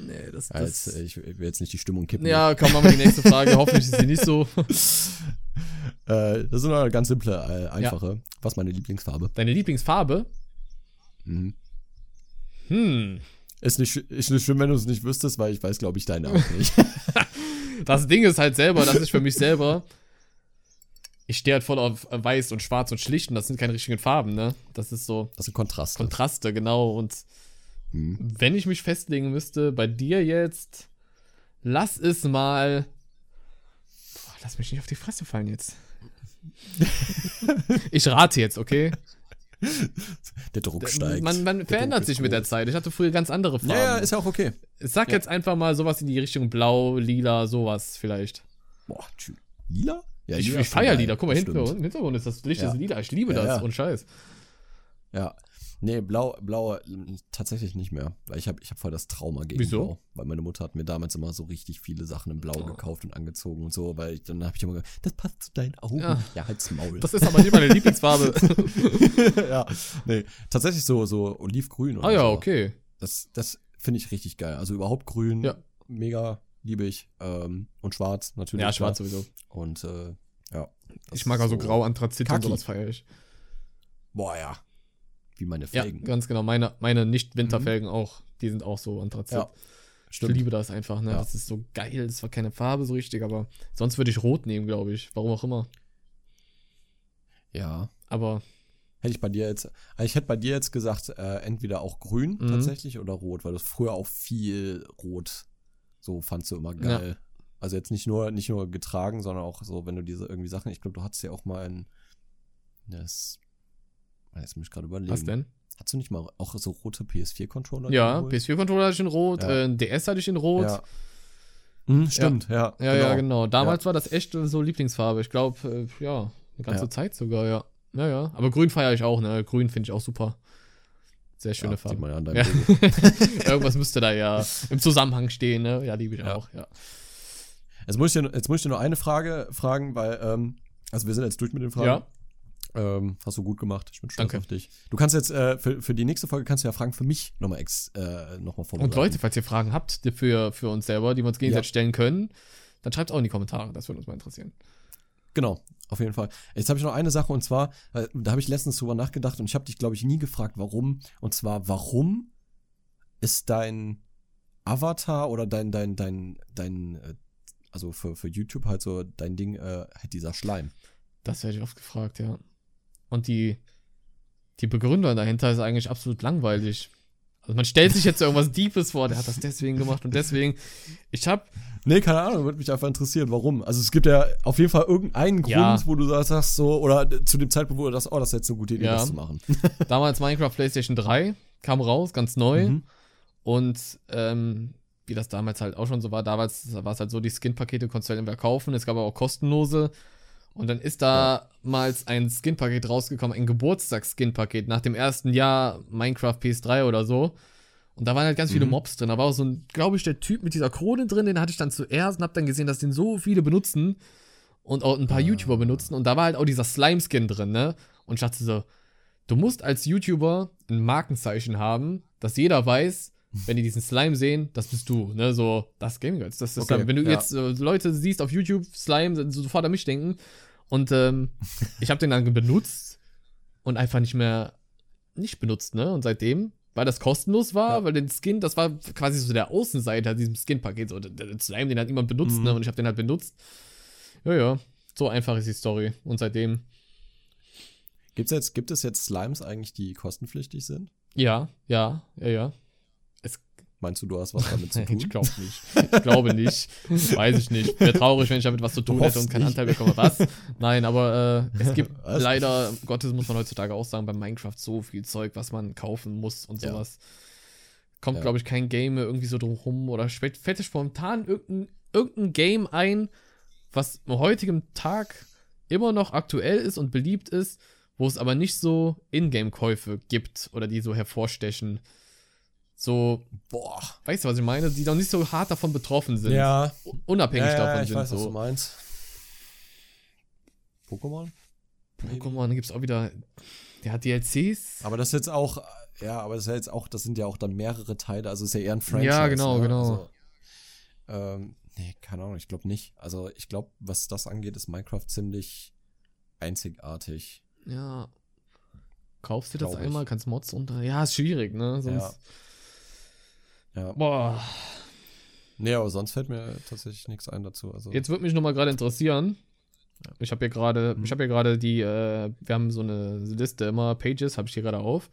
nee, das, Ja, das jetzt, äh, ich will jetzt nicht die Stimmung kippen. Ja, komm, machen wir die nächste Frage. [LAUGHS] Hoffentlich ist sie nicht so. Äh, das ist eine ganz simple, äh, einfache. Was ist meine Lieblingsfarbe? Deine Lieblingsfarbe? Mhm. Hm. Ist nicht, ist nicht schlimm, wenn du es nicht wüsstest, weil ich weiß, glaube ich, deine auch [LAUGHS] nicht. Das Ding ist halt selber, das ist für mich selber. Ich stehe halt voll auf weiß und schwarz und schlicht und das sind keine richtigen Farben, ne? Das ist so Das sind Kontraste. Kontraste, genau. Und Mhm. wenn ich mich festlegen müsste, bei dir jetzt, lass es mal. Boah, lass mich nicht auf die Fresse fallen jetzt. [LAUGHS] ich rate jetzt, okay? Der Druck steigt. Man, man Der verändert sich mit der. Zeit. Ich hatte früher ganz andere Farben. Ja, ja, ist ja auch okay. ich sag ja. jetzt einfach mal sowas in die Richtung blau, lila, sowas vielleicht. Boah, lila? Ja, ich ich feier. Lila. Guck mal, hinten, im Hintergrund ist das Licht Ja. ist lila. Ich liebe das. Und Scheiß. Ja. Nee, blau, blau äh, tatsächlich nicht mehr. Weil ich habe ich hab voll das Trauma gegen Wieso? Blau. Weil meine Mutter hat mir damals immer so richtig viele Sachen in Blau Oh. gekauft und angezogen und so, weil ich, dann habe ich immer gesagt, das passt zu deinen Augen. Ja. Ja, halt's Maul. Das ist aber nicht meine Lieblingsfarbe. [LAUGHS] ja, nee, tatsächlich so, so olivgrün oder ah ja, so. okay. Das, das finde ich richtig geil. Also überhaupt grün, Ja. mega, liebe ich. Ähm, und schwarz natürlich. Ja, klar. schwarz sowieso. Und äh, ja. Ich mag also grau, Anthrazit und Kaki. sowas feiere ich. Boah, ja. Wie meine Ja, Felgen. ganz genau. Meine, meine Nicht-Winterfelgen auch. Die sind auch so Anthrazit. Ja, ich liebe das einfach, ne? Ja. Das ist so geil. Das war keine Farbe so richtig, aber sonst würde ich rot nehmen, glaube ich. Warum auch immer. Ja. Aber Hätte ich bei dir jetzt, also ich hätte bei dir jetzt gesagt, äh, entweder auch grün Mhm. tatsächlich oder rot, weil du früher auch viel rot so fandst du immer geil. Also jetzt nicht nur, nicht nur getragen, sondern auch so, wenn du diese irgendwie Sachen, ich glaube, du hattest ja auch mal ein, das, jetzt muss ich gerade überlegen. was denn? Hast du nicht mal auch so rote PS4-Controller? Ja, geholt? PS4-Controller hatte ich in Rot, Ja. äh, DS hatte ich in Rot. Ja. Hm, stimmt, ja. Ja, ja, genau. Damals war das echt so Lieblingsfarbe. Ich glaube, äh, ja, eine ganze Ja. Zeit sogar, ja. Ja, ja. Aber grün feiere ich auch, ne? Grün finde ich auch super. Sehr schöne ja, Farbe. Ja an deinem Ja. [LAUGHS] Irgendwas müsste da ja im Zusammenhang stehen, ne? Ja, liebe ich Ja. auch, ja. Jetzt muss, ich dir, jetzt muss ich dir nur eine Frage fragen, weil, ähm, also wir sind jetzt durch mit den Fragen. Ja. Ähm, hast du gut gemacht. Ich bin stolz Danke. auf dich. Du kannst jetzt, äh, für, für die nächste Folge kannst du ja Fragen für mich nochmal ex, äh, noch mal vorbereiten. Und Leute, falls ihr Fragen habt die für, für uns selber, die wir uns gegenseitig Ja. stellen können, dann schreibt auch in die Kommentare. Das würde uns mal interessieren. Genau, auf jeden Fall. Jetzt habe ich noch eine Sache und zwar, äh, da habe ich letztens drüber nachgedacht und ich habe dich, glaube ich, nie gefragt, warum. Und zwar, warum ist dein Avatar oder dein, dein, dein, dein, äh, also für, für YouTube halt so dein Ding, äh, halt dieser Schleim. Das werde ich oft gefragt, ja. Und die, die Begründung dahinter ist eigentlich absolut langweilig. Also man stellt sich jetzt irgendwas Deepes vor, der hat das deswegen gemacht und deswegen. Ich habe Nee, keine Ahnung, würde mich einfach interessieren, warum. Also es gibt ja auf jeden Fall irgendeinen Grund, Ja. wo du sagst so, oder zu dem Zeitpunkt, wo du das, oh, das ist jetzt eine gute Idee, Ja. das zu machen. [LAUGHS] damals Minecraft PlayStation 3, kam raus, ganz neu. Mhm. Und ähm, wie das damals halt auch schon so war, damals war es halt so, die Skin-Pakete konntest du halt entweder kaufen, es gab aber auch kostenlose. Und dann ist damals ein Skin-Paket rausgekommen, ein Geburtstags-Skin-Paket nach dem ersten Jahr Minecraft PS3 oder so. Und da waren halt ganz viele Mhm. Mobs drin. Da war auch so ein, glaube ich, der Typ mit dieser Krone drin, den hatte ich dann zuerst und hab dann gesehen, dass den so viele benutzen und auch ein paar Ah. YouTuber benutzen. Und da war halt auch dieser Slime-Skin drin, ne? Und ich dachte so, du musst als YouTuber ein Markenzeichen haben, dass jeder weiß, wenn die diesen Slime sehen, das bist du, ne? So, das Gaming Girls. Das ist Okay, dann, wenn du ja. jetzt äh, Leute siehst auf YouTube, Slime, sofort an mich denken. Und ähm, [LAUGHS] ich habe den dann benutzt und einfach nicht mehr nicht benutzt, ne? Und seitdem, weil das kostenlos war, Ja. weil den Skin, das war quasi so der Außenseiter diesem Skin-Paket. So, der, Slime, den hat niemand benutzt, Mhm. ne? Und ich habe den halt benutzt. Ja, ja. So einfach ist die Story. Und seitdem, Gibt's jetzt, gibt es jetzt Slimes eigentlich, die kostenpflichtig sind? ja, ja, ja, ja. Meinst du, du hast was damit zu [LAUGHS] tun? Ich glaube nicht. Ich glaube nicht. Weiß ich nicht. Wäre traurig, wenn ich damit was zu tun hätte und keinen. Anteil bekomme. Was? Nein, aber äh, es gibt [LAUGHS] Was? leider, Gottes muss man heutzutage auch sagen, bei Minecraft so viel Zeug, was man kaufen muss und Ja. sowas. Kommt, Ja. glaube ich, kein Game irgendwie so drum rum oder fällt fällt dir spontan irgendein, irgendein Game ein, was am heutigen Tag immer noch aktuell ist und beliebt ist, wo es aber nicht so Ingame-Käufe gibt oder die so hervorstechen. So, Boah. weißt du, was ich meine? Die doch nicht so hart davon betroffen sind. Ja, Unabhängig ja, ja, davon ich sind. weiß, was du so. meinst. Pokémon? Pokémon, da gibt es auch wieder. Der hat DLCs. Aber das ist jetzt auch, ja, aber das ist ja jetzt auch, das sind ja auch dann mehrere Teile, also ist ja eher ein Franchise. Ja, genau, ne? genau. Also, ähm, nee, keine Ahnung, ich glaube nicht. Also ich glaube, was das angeht, ist Minecraft ziemlich einzigartig. Ja. Kaufst du das ich. einmal, kannst Mods unter. Ja, ist schwierig, ne? Sonst. Ja. Boah. Nee, aber sonst fällt mir tatsächlich nichts ein dazu. Also, Jetzt würde mich noch mal gerade interessieren. Ich habe hier gerade, Mhm. ich habe hier gerade die, äh, wir haben so eine Liste immer, Pages, habe ich hier gerade auf.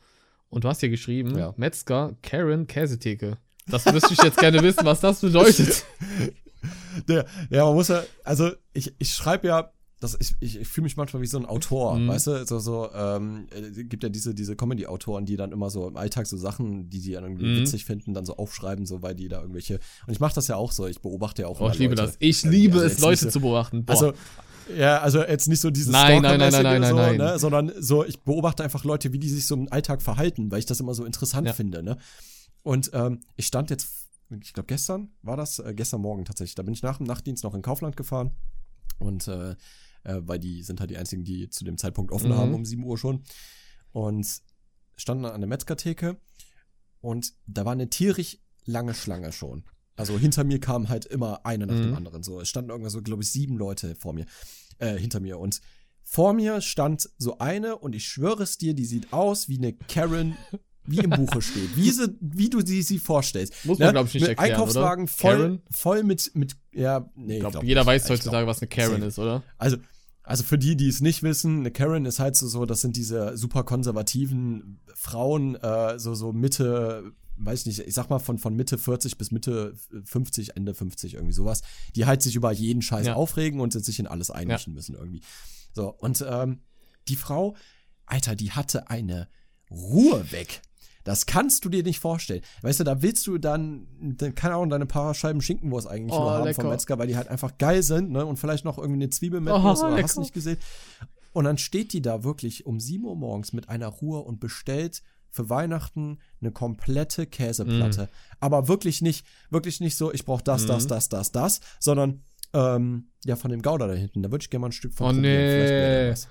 Und du hast hier geschrieben, Ja. Metzger, Karen, Käsetheke. Das müsste ich jetzt gerne wissen, was das bedeutet. [LAUGHS] Der, ja, man muss ja, also ich, ich schreibe ja, das, ich, ich, ich fühle mich manchmal wie so ein Autor, Mhm. weißt du, so, so, ähm, äh, gibt ja diese, diese Comedy-Autoren, die dann immer so im Alltag so Sachen, die sie dann irgendwie Mhm. witzig finden, dann so aufschreiben, so, weil die da irgendwelche, und ich mache das ja auch so, ich beobachte ja auch Oh, ich liebe Leute. das. Ich liebe also es, Leute so- zu beobachten. Boah. Also, ja, also jetzt nicht so dieses Nein, nein, nein, nein, nein, so, nein, Ne, sondern so, ich beobachte einfach Leute, wie die sich so im Alltag verhalten, weil ich das immer so interessant Ja. finde, ne? Und ähm, ich stand jetzt, ich glaube gestern war das, äh, gestern Morgen tatsächlich, da bin ich nach dem Nachtdienst noch in Kaufland gefahren und äh, äh, weil die sind halt die einzigen, die zu dem Zeitpunkt offen Mhm. haben, um 7 Uhr schon. Und standen an der Metzgertheke und da war eine tierisch lange Schlange schon. Also hinter mir kam halt immer eine nach dem Mhm. anderen. So, es standen irgendwas so, glaube ich, sieben Leute vor mir, äh, hinter mir. Und vor mir stand so eine und ich schwöre es dir, die sieht aus wie eine Karen, wie im Buche steht. Wie, sie, wie du sie, sie vorstellst. Muss man, Ne? glaub ich, nicht mit erklären, Einkaufswagen oder? voll, Karen? voll mit, mit, ja, nee, ich glaube, glaub jeder weiß heutzutage, was eine Karen ist, oder? Also, also für die, die es nicht wissen, eine Karen ist halt so, so das sind diese super konservativen Frauen, äh, so, so Mitte, weiß nicht, ich sag mal von, von Mitte 40 bis Mitte 50, Ende 50, irgendwie sowas, die halt sich über jeden Scheiß Ja. aufregen und sich in alles einmischen müssen irgendwie. So, und ähm, die Frau, Alter, die hatte eine Ruhe weg. Das kannst du dir nicht vorstellen. Weißt du, da willst du dann, dann keine Ahnung, deine paar Scheiben Schinkenwurst eigentlich Oh, nur haben lecker. vom Metzger, weil die halt einfach geil sind, ne? Und vielleicht noch irgendwie eine Zwiebel mit Oh, oder lecker. hast du nicht gesehen. Und dann steht die da wirklich um 7 Uhr morgens mit einer Ruhe und bestellt für Weihnachten eine komplette Käseplatte. Aber wirklich nicht, wirklich nicht so, ich brauche das, das, Mhm. das, das, das, sondern ähm, ja, von dem Gouda da hinten. Da würde ich gerne mal ein Stück von Oh, probieren. Vielleicht nee. was.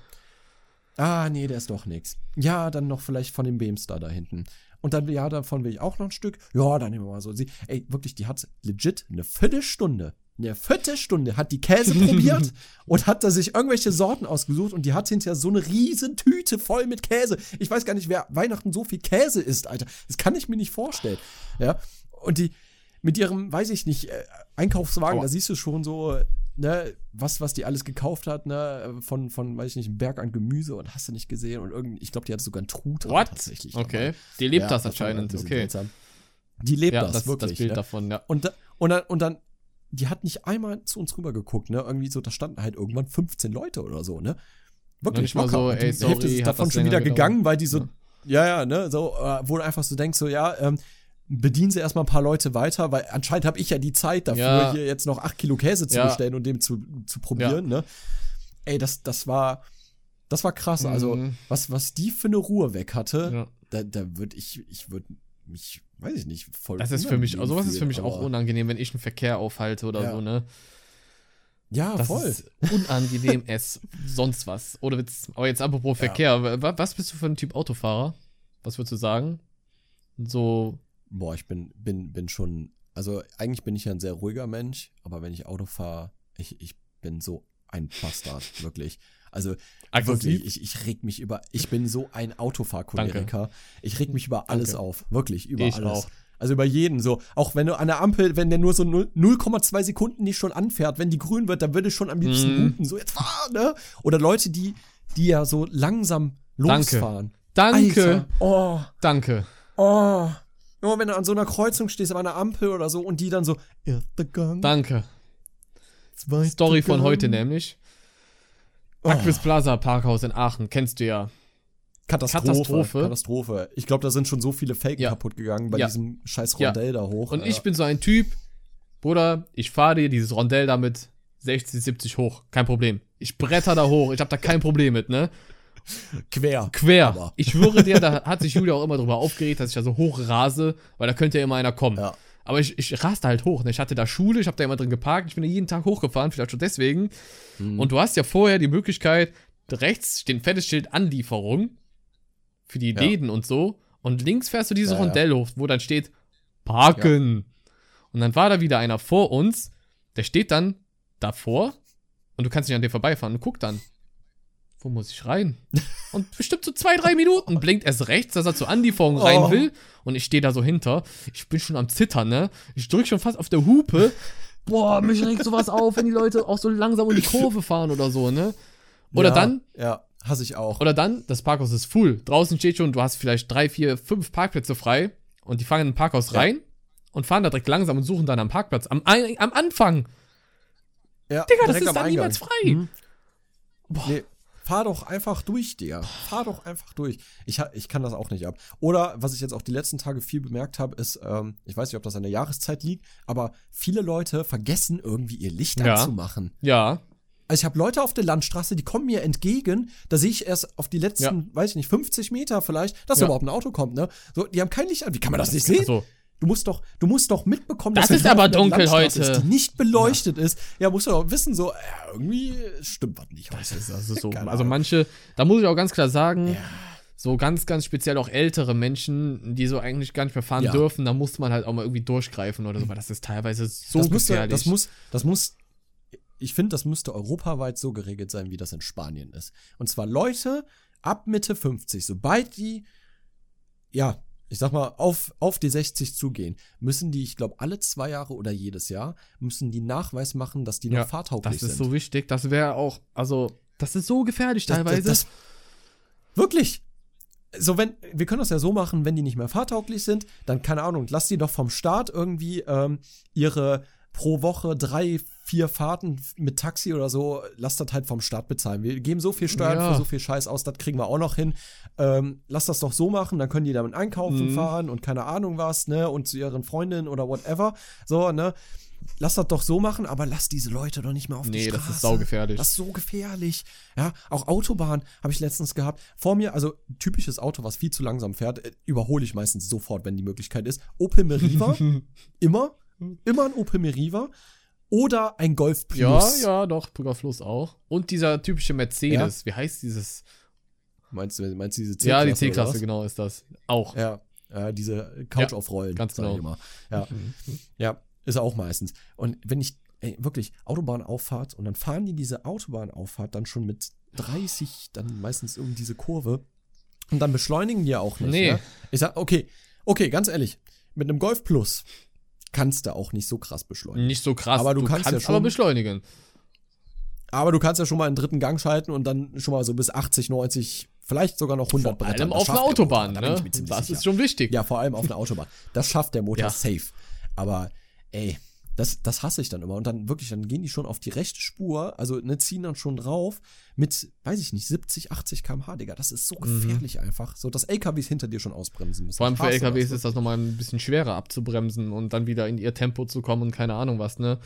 Ah, nee, der ist doch nix. Ja, dann noch vielleicht von dem Beamstar da hinten. Und dann, ja, davon will ich auch noch ein Stück. Ja, dann nehmen wir mal so. Sie, ey, wirklich, die hat legit eine Viertelstunde. Eine Viertelstunde hat die Käse [LAUGHS] probiert und hat da sich irgendwelche Sorten ausgesucht und die hat hinterher so eine riesen Tüte voll mit Käse. Ich weiß gar nicht, wer Weihnachten so viel Käse isst, Alter. Das kann ich mir nicht vorstellen. Ja. Und die, mit ihrem, weiß ich nicht, äh, Einkaufswagen, Aua. da siehst du schon so, ne, was, was die alles gekauft hat, ne, von, von, weiß ich nicht, einem Berg an Gemüse und hast du nicht gesehen und irgend, ich glaube, die hatte sogar einen Truthahn What? tatsächlich. Okay. dabei. Die lebt Ja, das anscheinend. Okay. seltsam. Die lebt Ja, das, das, wirklich. das Bild ne? davon, ja. Und, da, und, dann, und dann, die hat nicht einmal zu uns rüber geguckt, ne? Irgendwie so, da standen halt irgendwann 15 Leute oder so, ne? Wirklich mal so, ey, sorry, Hälfte ist davon schon wieder gegangen, weil die so, ja, ja, ne? So, äh, wo du einfach so denkst, so, ja, ähm, bedienen sie erstmal ein paar Leute weiter, weil anscheinend habe ich ja die Zeit dafür, Ja. hier jetzt noch 8 Kilo Käse zu Ja. bestellen und dem zu, zu probieren, ne? Ey, das, das war, das war krass. Also, Mhm. was, was die für eine Ruhe weg hatte, Ja. da, da würde ich, ich würde mich, weiß ich nicht, voll. Das ist für mich, also sowas ist für mich auch unangenehm, wenn ich einen Verkehr aufhalte oder Ja. so, ne? Ja, Das voll. ist unangenehm [LAUGHS] es sonst was. Oder Witz. Aber jetzt apropos Verkehr, wa- was bist du für ein Typ Autofahrer? Was würdest du sagen? So, Boah, ich bin, bin, bin schon, also eigentlich bin ich ja ein sehr ruhiger Mensch, aber wenn ich Auto fahre, ich, ich bin so ein Bastard, [LAUGHS] wirklich. Also Aggressiv? wirklich, ich, ich reg mich über, ich bin so ein Autofahrcholeriker. Ich reg mich über alles Danke. auf, wirklich, über Ich alles. auch. Also über jeden so. Auch wenn du an der Ampel, wenn der nur so 0 0,2 Sekunden nicht schon anfährt, wenn die grün wird, dann würde ich schon am liebsten Mhm. hupen. So, jetzt fahr, ne? Oder Leute, die, die ja so langsam Danke. losfahren. danke, Alter, oh, danke. oh. Nur wenn du an so einer Kreuzung stehst, an einer Ampel oder so und die dann so, erster Gang, Danke. zweiter Story von Gang. heute nämlich. Oh, Aquis Plaza Parkhaus in Aachen, kennst du ja. Katastrophe. Katastrophe. Katastrophe. Ich glaube, da sind schon so viele Fake Ja. kaputt gegangen bei Ja. diesem scheiß Ja. Rondell da hoch. Und Alter. ich bin so ein Typ, Bruder, ich fahre dir dieses Rondell damit 60, 70 hoch. Kein Problem. Ich bretter da hoch. Ich habe da kein Problem mit, ne? Quer. Quer. Aber. Ich schwöre dir, da hat sich Julia auch immer drüber aufgeregt, dass ich da so hoch rase, weil da könnte ja immer einer kommen. Ja. Aber ich, ich raste halt hoch. Ne? Ich hatte da Schule, ich habe da immer drin geparkt, ich bin da jeden Tag hochgefahren, vielleicht schon deswegen. Mhm. Und du hast ja vorher die Möglichkeit, rechts steht ein fettes Schild Anlieferung für die Ja. Läden und so. Und links fährst du diese Ja, ja. Rondell hoch, wo dann steht Parken. Und dann war da wieder einer vor uns, der steht dann davor und du kannst nicht an dem vorbeifahren und guck dann. Wo muss ich rein? Und bestimmt so zwei, drei Minuten blinkt erst rechts, dass er zu Anlieferung rein Oh. will. Und ich stehe da so hinter. Ich bin schon am Zittern, ne? Ich drück schon fast auf der Hupe. Boah, mich regt sowas auf, wenn die Leute auch so langsam um die Kurve fahren oder so, ne? Oder ja, dann, Ja, hasse ich auch. oder dann, das Parkhaus ist full. Draußen steht schon, du hast vielleicht drei, vier, fünf Parkplätze frei. Und die fahren in ein Parkhaus Ja. rein und fahren da direkt langsam und suchen dann am Parkplatz. Am, am Anfang. ja, Digga, das ist dann Eingang. niemals frei. Mhm. Boah. Nee, fahr doch einfach durch, Digga. Fahr doch einfach durch. Ich, ich kann das auch nicht ab. Oder, was ich jetzt auch die letzten Tage viel bemerkt habe, ist, ähm, ich weiß nicht, ob das an der Jahreszeit liegt, aber viele Leute vergessen irgendwie ihr Licht Ja. anzumachen. Ja. Also ich habe Leute auf der Landstraße, die kommen mir entgegen, da sehe ich erst auf die letzten, weiß ich nicht, 50 Meter vielleicht, dass Ja. überhaupt ein Auto kommt, ne? So, die haben kein Licht an. Wie kann man das nicht sehen? Also, Du musst doch, du musst doch mitbekommen, Das dass ist aber dunkel heute. Ist, die nicht beleuchtet ist. Ja, musst du doch wissen, so, ja, irgendwie stimmt was nicht das heute. ist also so. Also manche, da muss ich auch ganz klar sagen, so ganz, ganz speziell auch ältere Menschen, die so eigentlich gar nicht mehr fahren Ja. dürfen, da muss man halt auch mal irgendwie durchgreifen oder so, weil das ist teilweise so das müsste, gefährlich. das muss, das muss, ich finde, das müsste europaweit so geregelt sein, wie das in Spanien ist. Und zwar Leute ab Mitte 50, sobald die, ja, ich sag mal, auf, auf die 60 zugehen, müssen die, ich glaube, alle zwei Jahre oder jedes Jahr, müssen die Nachweis machen, dass die noch Ja, fahrtauglich das ist sind. so wichtig. Das wäre auch, also, das ist so gefährlich Das- teilweise. Das, das, wirklich. So, wenn, wir können das ja so machen, wenn die nicht mehr fahrtauglich sind, dann, keine Ahnung, lass die doch vom Staat irgendwie ähm, ihre pro Woche drei, vier Fahrten mit Taxi oder so, lass das halt vom Staat bezahlen. Wir geben so viel Steuern Ja. für so viel Scheiß aus, das kriegen wir auch noch hin. Ähm, lass das doch so machen, dann können die damit einkaufen Mhm. fahren und keine Ahnung was, ne, und zu ihren Freundinnen oder whatever. So, ne. Lass das doch so machen, aber lass diese Leute doch nicht mehr auf die nee, Straße. das ist saugefährlich. Das ist so gefährlich. Ja, auch Autobahn habe ich letztens gehabt. Vor mir, also typisches Auto, was viel zu langsam fährt, äh, überhole ich meistens sofort, wenn die Möglichkeit ist. Opel Meriva, [LAUGHS] immer, immer ein Opel Meriva oder ein Golf Plus. ja, ja, doch, Brügger Fluss auch. Und dieser typische Mercedes, wie heißt dieses? Meinst du, meinst du diese C-Klasse? ja, die C-Klasse, genau, ist das. Auch. Ja, ja diese Couch Ja, aufrollen. ganz genau. immer. Ja, ja, ist auch meistens. Und wenn ich, ey, wirklich, Autobahnauffahrt und dann fahren die diese Autobahnauffahrt dann schon mit 30, dann meistens um diese Kurve und dann beschleunigen die ja auch nicht. Nee. Ne? Ich sag, okay, okay, ganz ehrlich, mit einem Golf Plus kannst du auch nicht so krass beschleunigen. Nicht so krass, Aber du kannst ja schon- aber beschleunigen. Aber du kannst ja schon mal einen dritten Gang schalten und dann schon mal so bis 80, 90, vielleicht sogar noch 100 Vor allem brettern. Auf einer der Autobahn, Motor, ne? Das sicher. ist schon wichtig. Ja, vor allem auf einer Autobahn. Das schafft der Motor Ja. safe. Aber, ey, das, das hasse ich dann immer. Und dann wirklich, dann gehen die schon auf die rechte Spur, also ne, ziehen dann schon drauf mit, weiß ich nicht, 70, 80 km/h, Digga. Das ist so gefährlich einfach. So, dass LKWs hinter dir schon ausbremsen müssen. Mhm. Vor allem für hasse LKWs das. ist das nochmal ein bisschen schwerer abzubremsen und dann wieder in ihr Tempo zu kommen und keine Ahnung was, ne?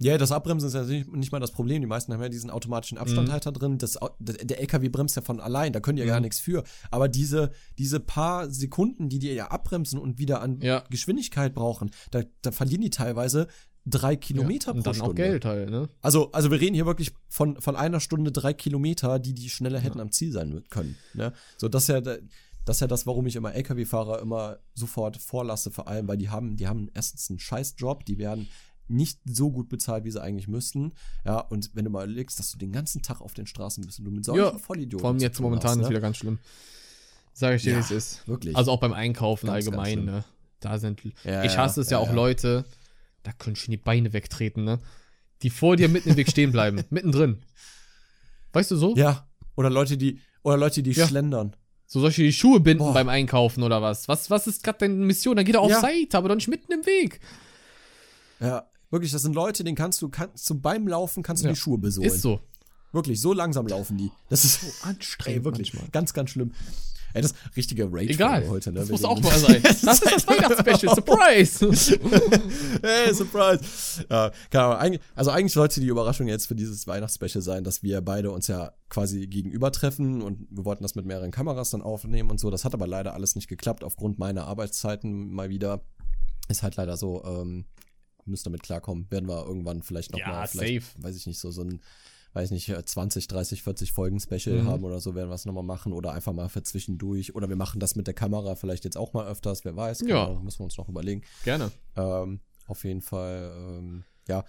Ja, das Abbremsen ist ja nicht, nicht mal das Problem. Die meisten haben ja diesen automatischen Abstandhalter Mhm. drin. Das, der LKW bremst ja von allein, da können die ja gar nichts für. Aber diese, diese paar Sekunden, die die ja abbremsen und wieder an Ja. Geschwindigkeit brauchen, da, da verlieren die teilweise drei Kilometer und pro dann Stunde. auch Geld halt, ne? Also, also wir reden hier wirklich von, von einer Stunde drei Kilometer, die die schneller hätten am Ziel sein können. Ne? So, das ist ja, da- das ist ja das, warum ich immer LKW-Fahrer immer sofort vorlasse, vor allem, weil die haben, die haben erstens einen scheiß Job, die werden nicht so gut bezahlt, wie sie eigentlich müssten. Ja, und wenn du mal überlegst, dass du den ganzen Tag auf den Straßen bist und du mit solchen Ja, Vollidioten Vor allem jetzt momentan hast, ist ne? wieder ganz schlimm. Sag ich dir, Ja, wie es ist. wirklich. Also auch beim Einkaufen Ganz, ganz allgemein, schlimm. ne? Da sind. Ja, ich hasse es ja, auch. Leute, da können schon die Beine wegtreten, ne? Die vor dir mitten im Weg stehen bleiben. [LAUGHS] mittendrin. Weißt du so? Ja, oder Leute, die, oder Leute, die schlendern. So solche die Schuhe binden Boah. beim Einkaufen oder was? Was, was ist gerade deine Mission? Dann geht er auf. Seite, aber doch nicht mitten im Weg. Ja, wirklich, das sind Leute, denen kannst du, kannst du beim Laufen kannst du Ja. die Schuhe besohlen. Ist so. Wirklich, so langsam laufen die. Das ist [LAUGHS] Anstrengend. Ey, wirklich. manchmal. Ganz, ganz schlimm. Ey, das richtige Rage Egal. heute, ne? das muss auch mal [LAUGHS] sein. Das ist das Weihnachtsspecial. Surprise. [LAUGHS] hey, Surprise. Ja. Eigentlich, also eigentlich sollte die Überraschung jetzt für dieses Weihnachtsspecial sein, dass wir beide uns ja quasi gegenüber treffen und wir wollten das mit mehreren Kameras dann aufnehmen und so. Das hat aber leider alles nicht geklappt aufgrund meiner Arbeitszeiten mal wieder. Ist halt leider so, ähm, müssen damit klarkommen. Werden wir irgendwann vielleicht noch Ja, mal, vielleicht, safe. weiß ich nicht, so, so ein weiß nicht, 20, 30, 40 Folgen Special Mhm. haben oder so, werden wir es nochmal machen oder einfach mal für zwischendurch. Oder wir machen das mit der Kamera vielleicht jetzt auch mal öfters, wer weiß. Ja. Ahnung, müssen wir uns noch überlegen. Gerne. Ähm, auf jeden Fall, ähm, ja,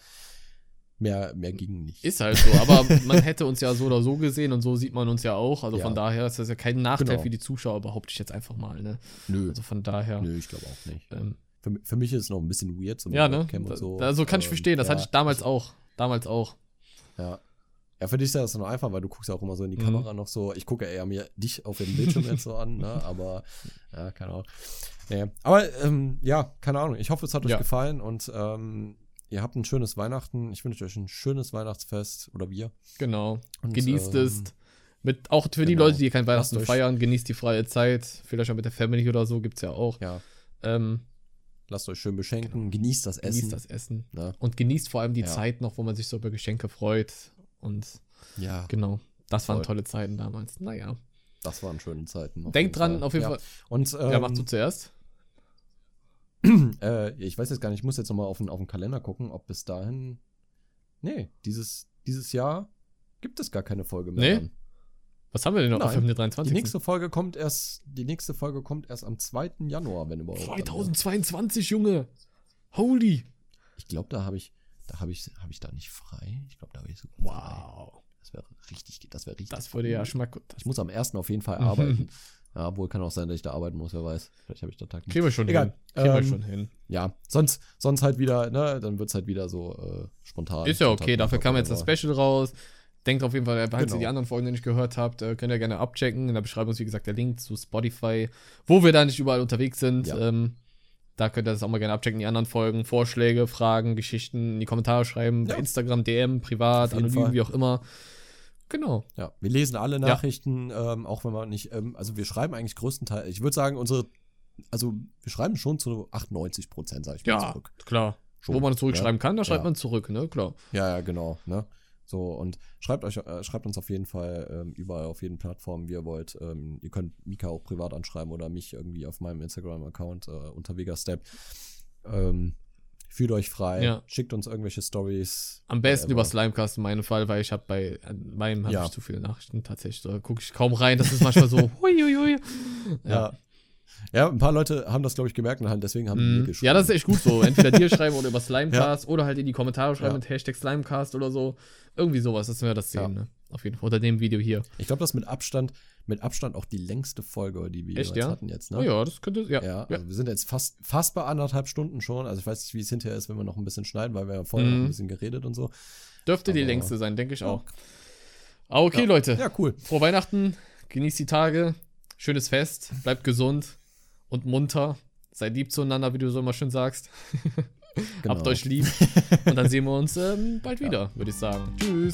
mehr, mehr ging nicht. Ist halt so, aber man hätte uns ja so oder so gesehen und so sieht man uns ja auch. Also Ja. von daher ist das ja kein Nachteil Genau. für die Zuschauer, behaupte ich jetzt einfach mal. Ne? Nö, Also von daher. nö, ich glaube auch nicht. Ähm, Für, für mich ist es noch ein bisschen weird, so ja, ne? Webcam und so. Also kann ich Ähm, verstehen, das ja, hatte ich damals auch. Damals auch. Ja. Ja, für dich ist das noch einfach, weil du guckst ja auch immer so in die Mhm. Kamera noch so. Ich gucke eher mir dich auf dem Bildschirm jetzt so an, ne? [LAUGHS] Aber ja, keine Ahnung. Nee. Aber ähm, ja, keine Ahnung. Ich hoffe, es hat euch Ja. gefallen und ähm, ihr habt ein schönes Weihnachten. Ich wünsche euch ein schönes Weihnachtsfest oder wir. Genau. Und, genießt ähm, es. Mit, auch für die genau. Leute, die kein Weihnachten feiern, genießt die freie Zeit. Vielleicht auch mit der Family oder so, gibt's ja auch. Ja, Ähm, lasst euch schön beschenken. Genießt das Essen. genießt das Essen. Ne? Und genießt vor allem die Ja. Zeit noch, wo man sich so über Geschenke freut. Und Ja, genau, das waren Voll. tolle Zeiten damals. Naja. das waren schöne Zeiten. Denkt dran, Fall. auf jeden ja. Fall. Und ähm, ja, machst du zuerst. [CLEARS THROAT] äh, ich weiß jetzt gar nicht, ich muss jetzt nochmal auf den, auf den Kalender gucken, ob bis dahin. Nee, dieses, dieses Jahr gibt es gar keine Folge mehr. Nee? dann. Was haben wir denn noch Nein. auf dem Die 23. nächste Folge kommt erst, die nächste Folge kommt erst am 2. Januar, wenn überhaupt. 2022, Junge. Holy. Ich glaube, da habe ich, da habe ich, habe ich da nicht frei. Ich glaube, da habe ich sogar frei. Wow. Das wäre richtig, das wäre richtig. Das würde ja cool. schon mal gut. Ich muss am 1. auf jeden Fall [LAUGHS] arbeiten. ja, obwohl kann auch sein, dass ich da arbeiten muss, wer weiß. Vielleicht habe ich da Tag nicht. Kriegen wir schon Egal. hin. Kriegen wir Ähm, schon hin. Ja, sonst, sonst halt wieder, ne, dann wird es halt wieder so äh, spontan. Ist ja okay, dafür kam jetzt das Special raus. Denkt auf jeden Fall, falls ihr Genau. die anderen Folgen nicht gehört habt, äh, könnt ihr gerne abchecken. In der Beschreibung ist, wie gesagt, der Link zu Spotify, wo wir da nicht überall unterwegs sind. Ja. Ähm, da könnt ihr das auch mal gerne abchecken, die anderen Folgen, Vorschläge, Fragen, Geschichten in die Kommentare schreiben, bei Ja. Instagram, DM, privat, anonym, Fall. wie auch immer. Genau. Ja, wir lesen alle Nachrichten, ähm, auch wenn wir nicht, ähm, also wir schreiben eigentlich größtenteils, ich würde sagen, unsere, also wir schreiben schon zu 98 Prozent, sag ich mal, Ja, zurück. klar. Schon, Wo man zurückschreiben kann, da schreibt Ja. man zurück, ne? Klar. Ja, ja, genau, ne? So, und schreibt euch, äh, schreibt uns auf jeden Fall ähm, überall auf jeden Plattform, wie ihr wollt. Ähm, ihr könnt Mika auch privat anschreiben oder mich irgendwie auf meinem Instagram-Account äh, unter Vegastep. Ähm, fühlt euch frei, Ja. schickt uns irgendwelche Stories. Am besten über. Slimecast in meinem Fall, weil ich habe bei meinem habe Ja. ich zu viele Nachrichten tatsächlich. Da gucke ich kaum rein. Das ist manchmal so, [LAUGHS] hui, hui, hui. Ja. Ja, ein paar Leute haben das, glaube ich, gemerkt und halt deswegen haben die mir Mhm. geschrieben. Ja, das ist echt gut so. Entweder dir schreiben oder über Slimecast oder halt in die Kommentare schreiben Ja. mit Hashtag Slimecast oder so. Irgendwie sowas, dass wir das sehen, Ja. ne? Auf jeden Fall. Unter dem Video hier. Ich glaube, das ist mit Abstand, mit Abstand auch die längste Folge, die wir Echt, ja? hatten jetzt, ne? Oh ja, das könnte. Ja. Ja, ja. also wir sind jetzt fast, fast bei anderthalb Stunden schon. Also ich weiß nicht, wie es hinterher ist, wenn wir noch ein bisschen schneiden, weil wir ja vorher noch Mhm. ein bisschen geredet und so. Dürfte die Aber- längste sein, denke ich Ja. auch. Aber okay, Ja. Leute. Ja, cool. Frohe Weihnachten. Genießt die Tage. Schönes Fest. Bleibt gesund und munter. Seid lieb zueinander, wie du so immer schön sagst. [LAUGHS] Genau. Habt euch lieb. Und dann sehen wir uns ähm, bald wieder, würde ich sagen. Tschüss.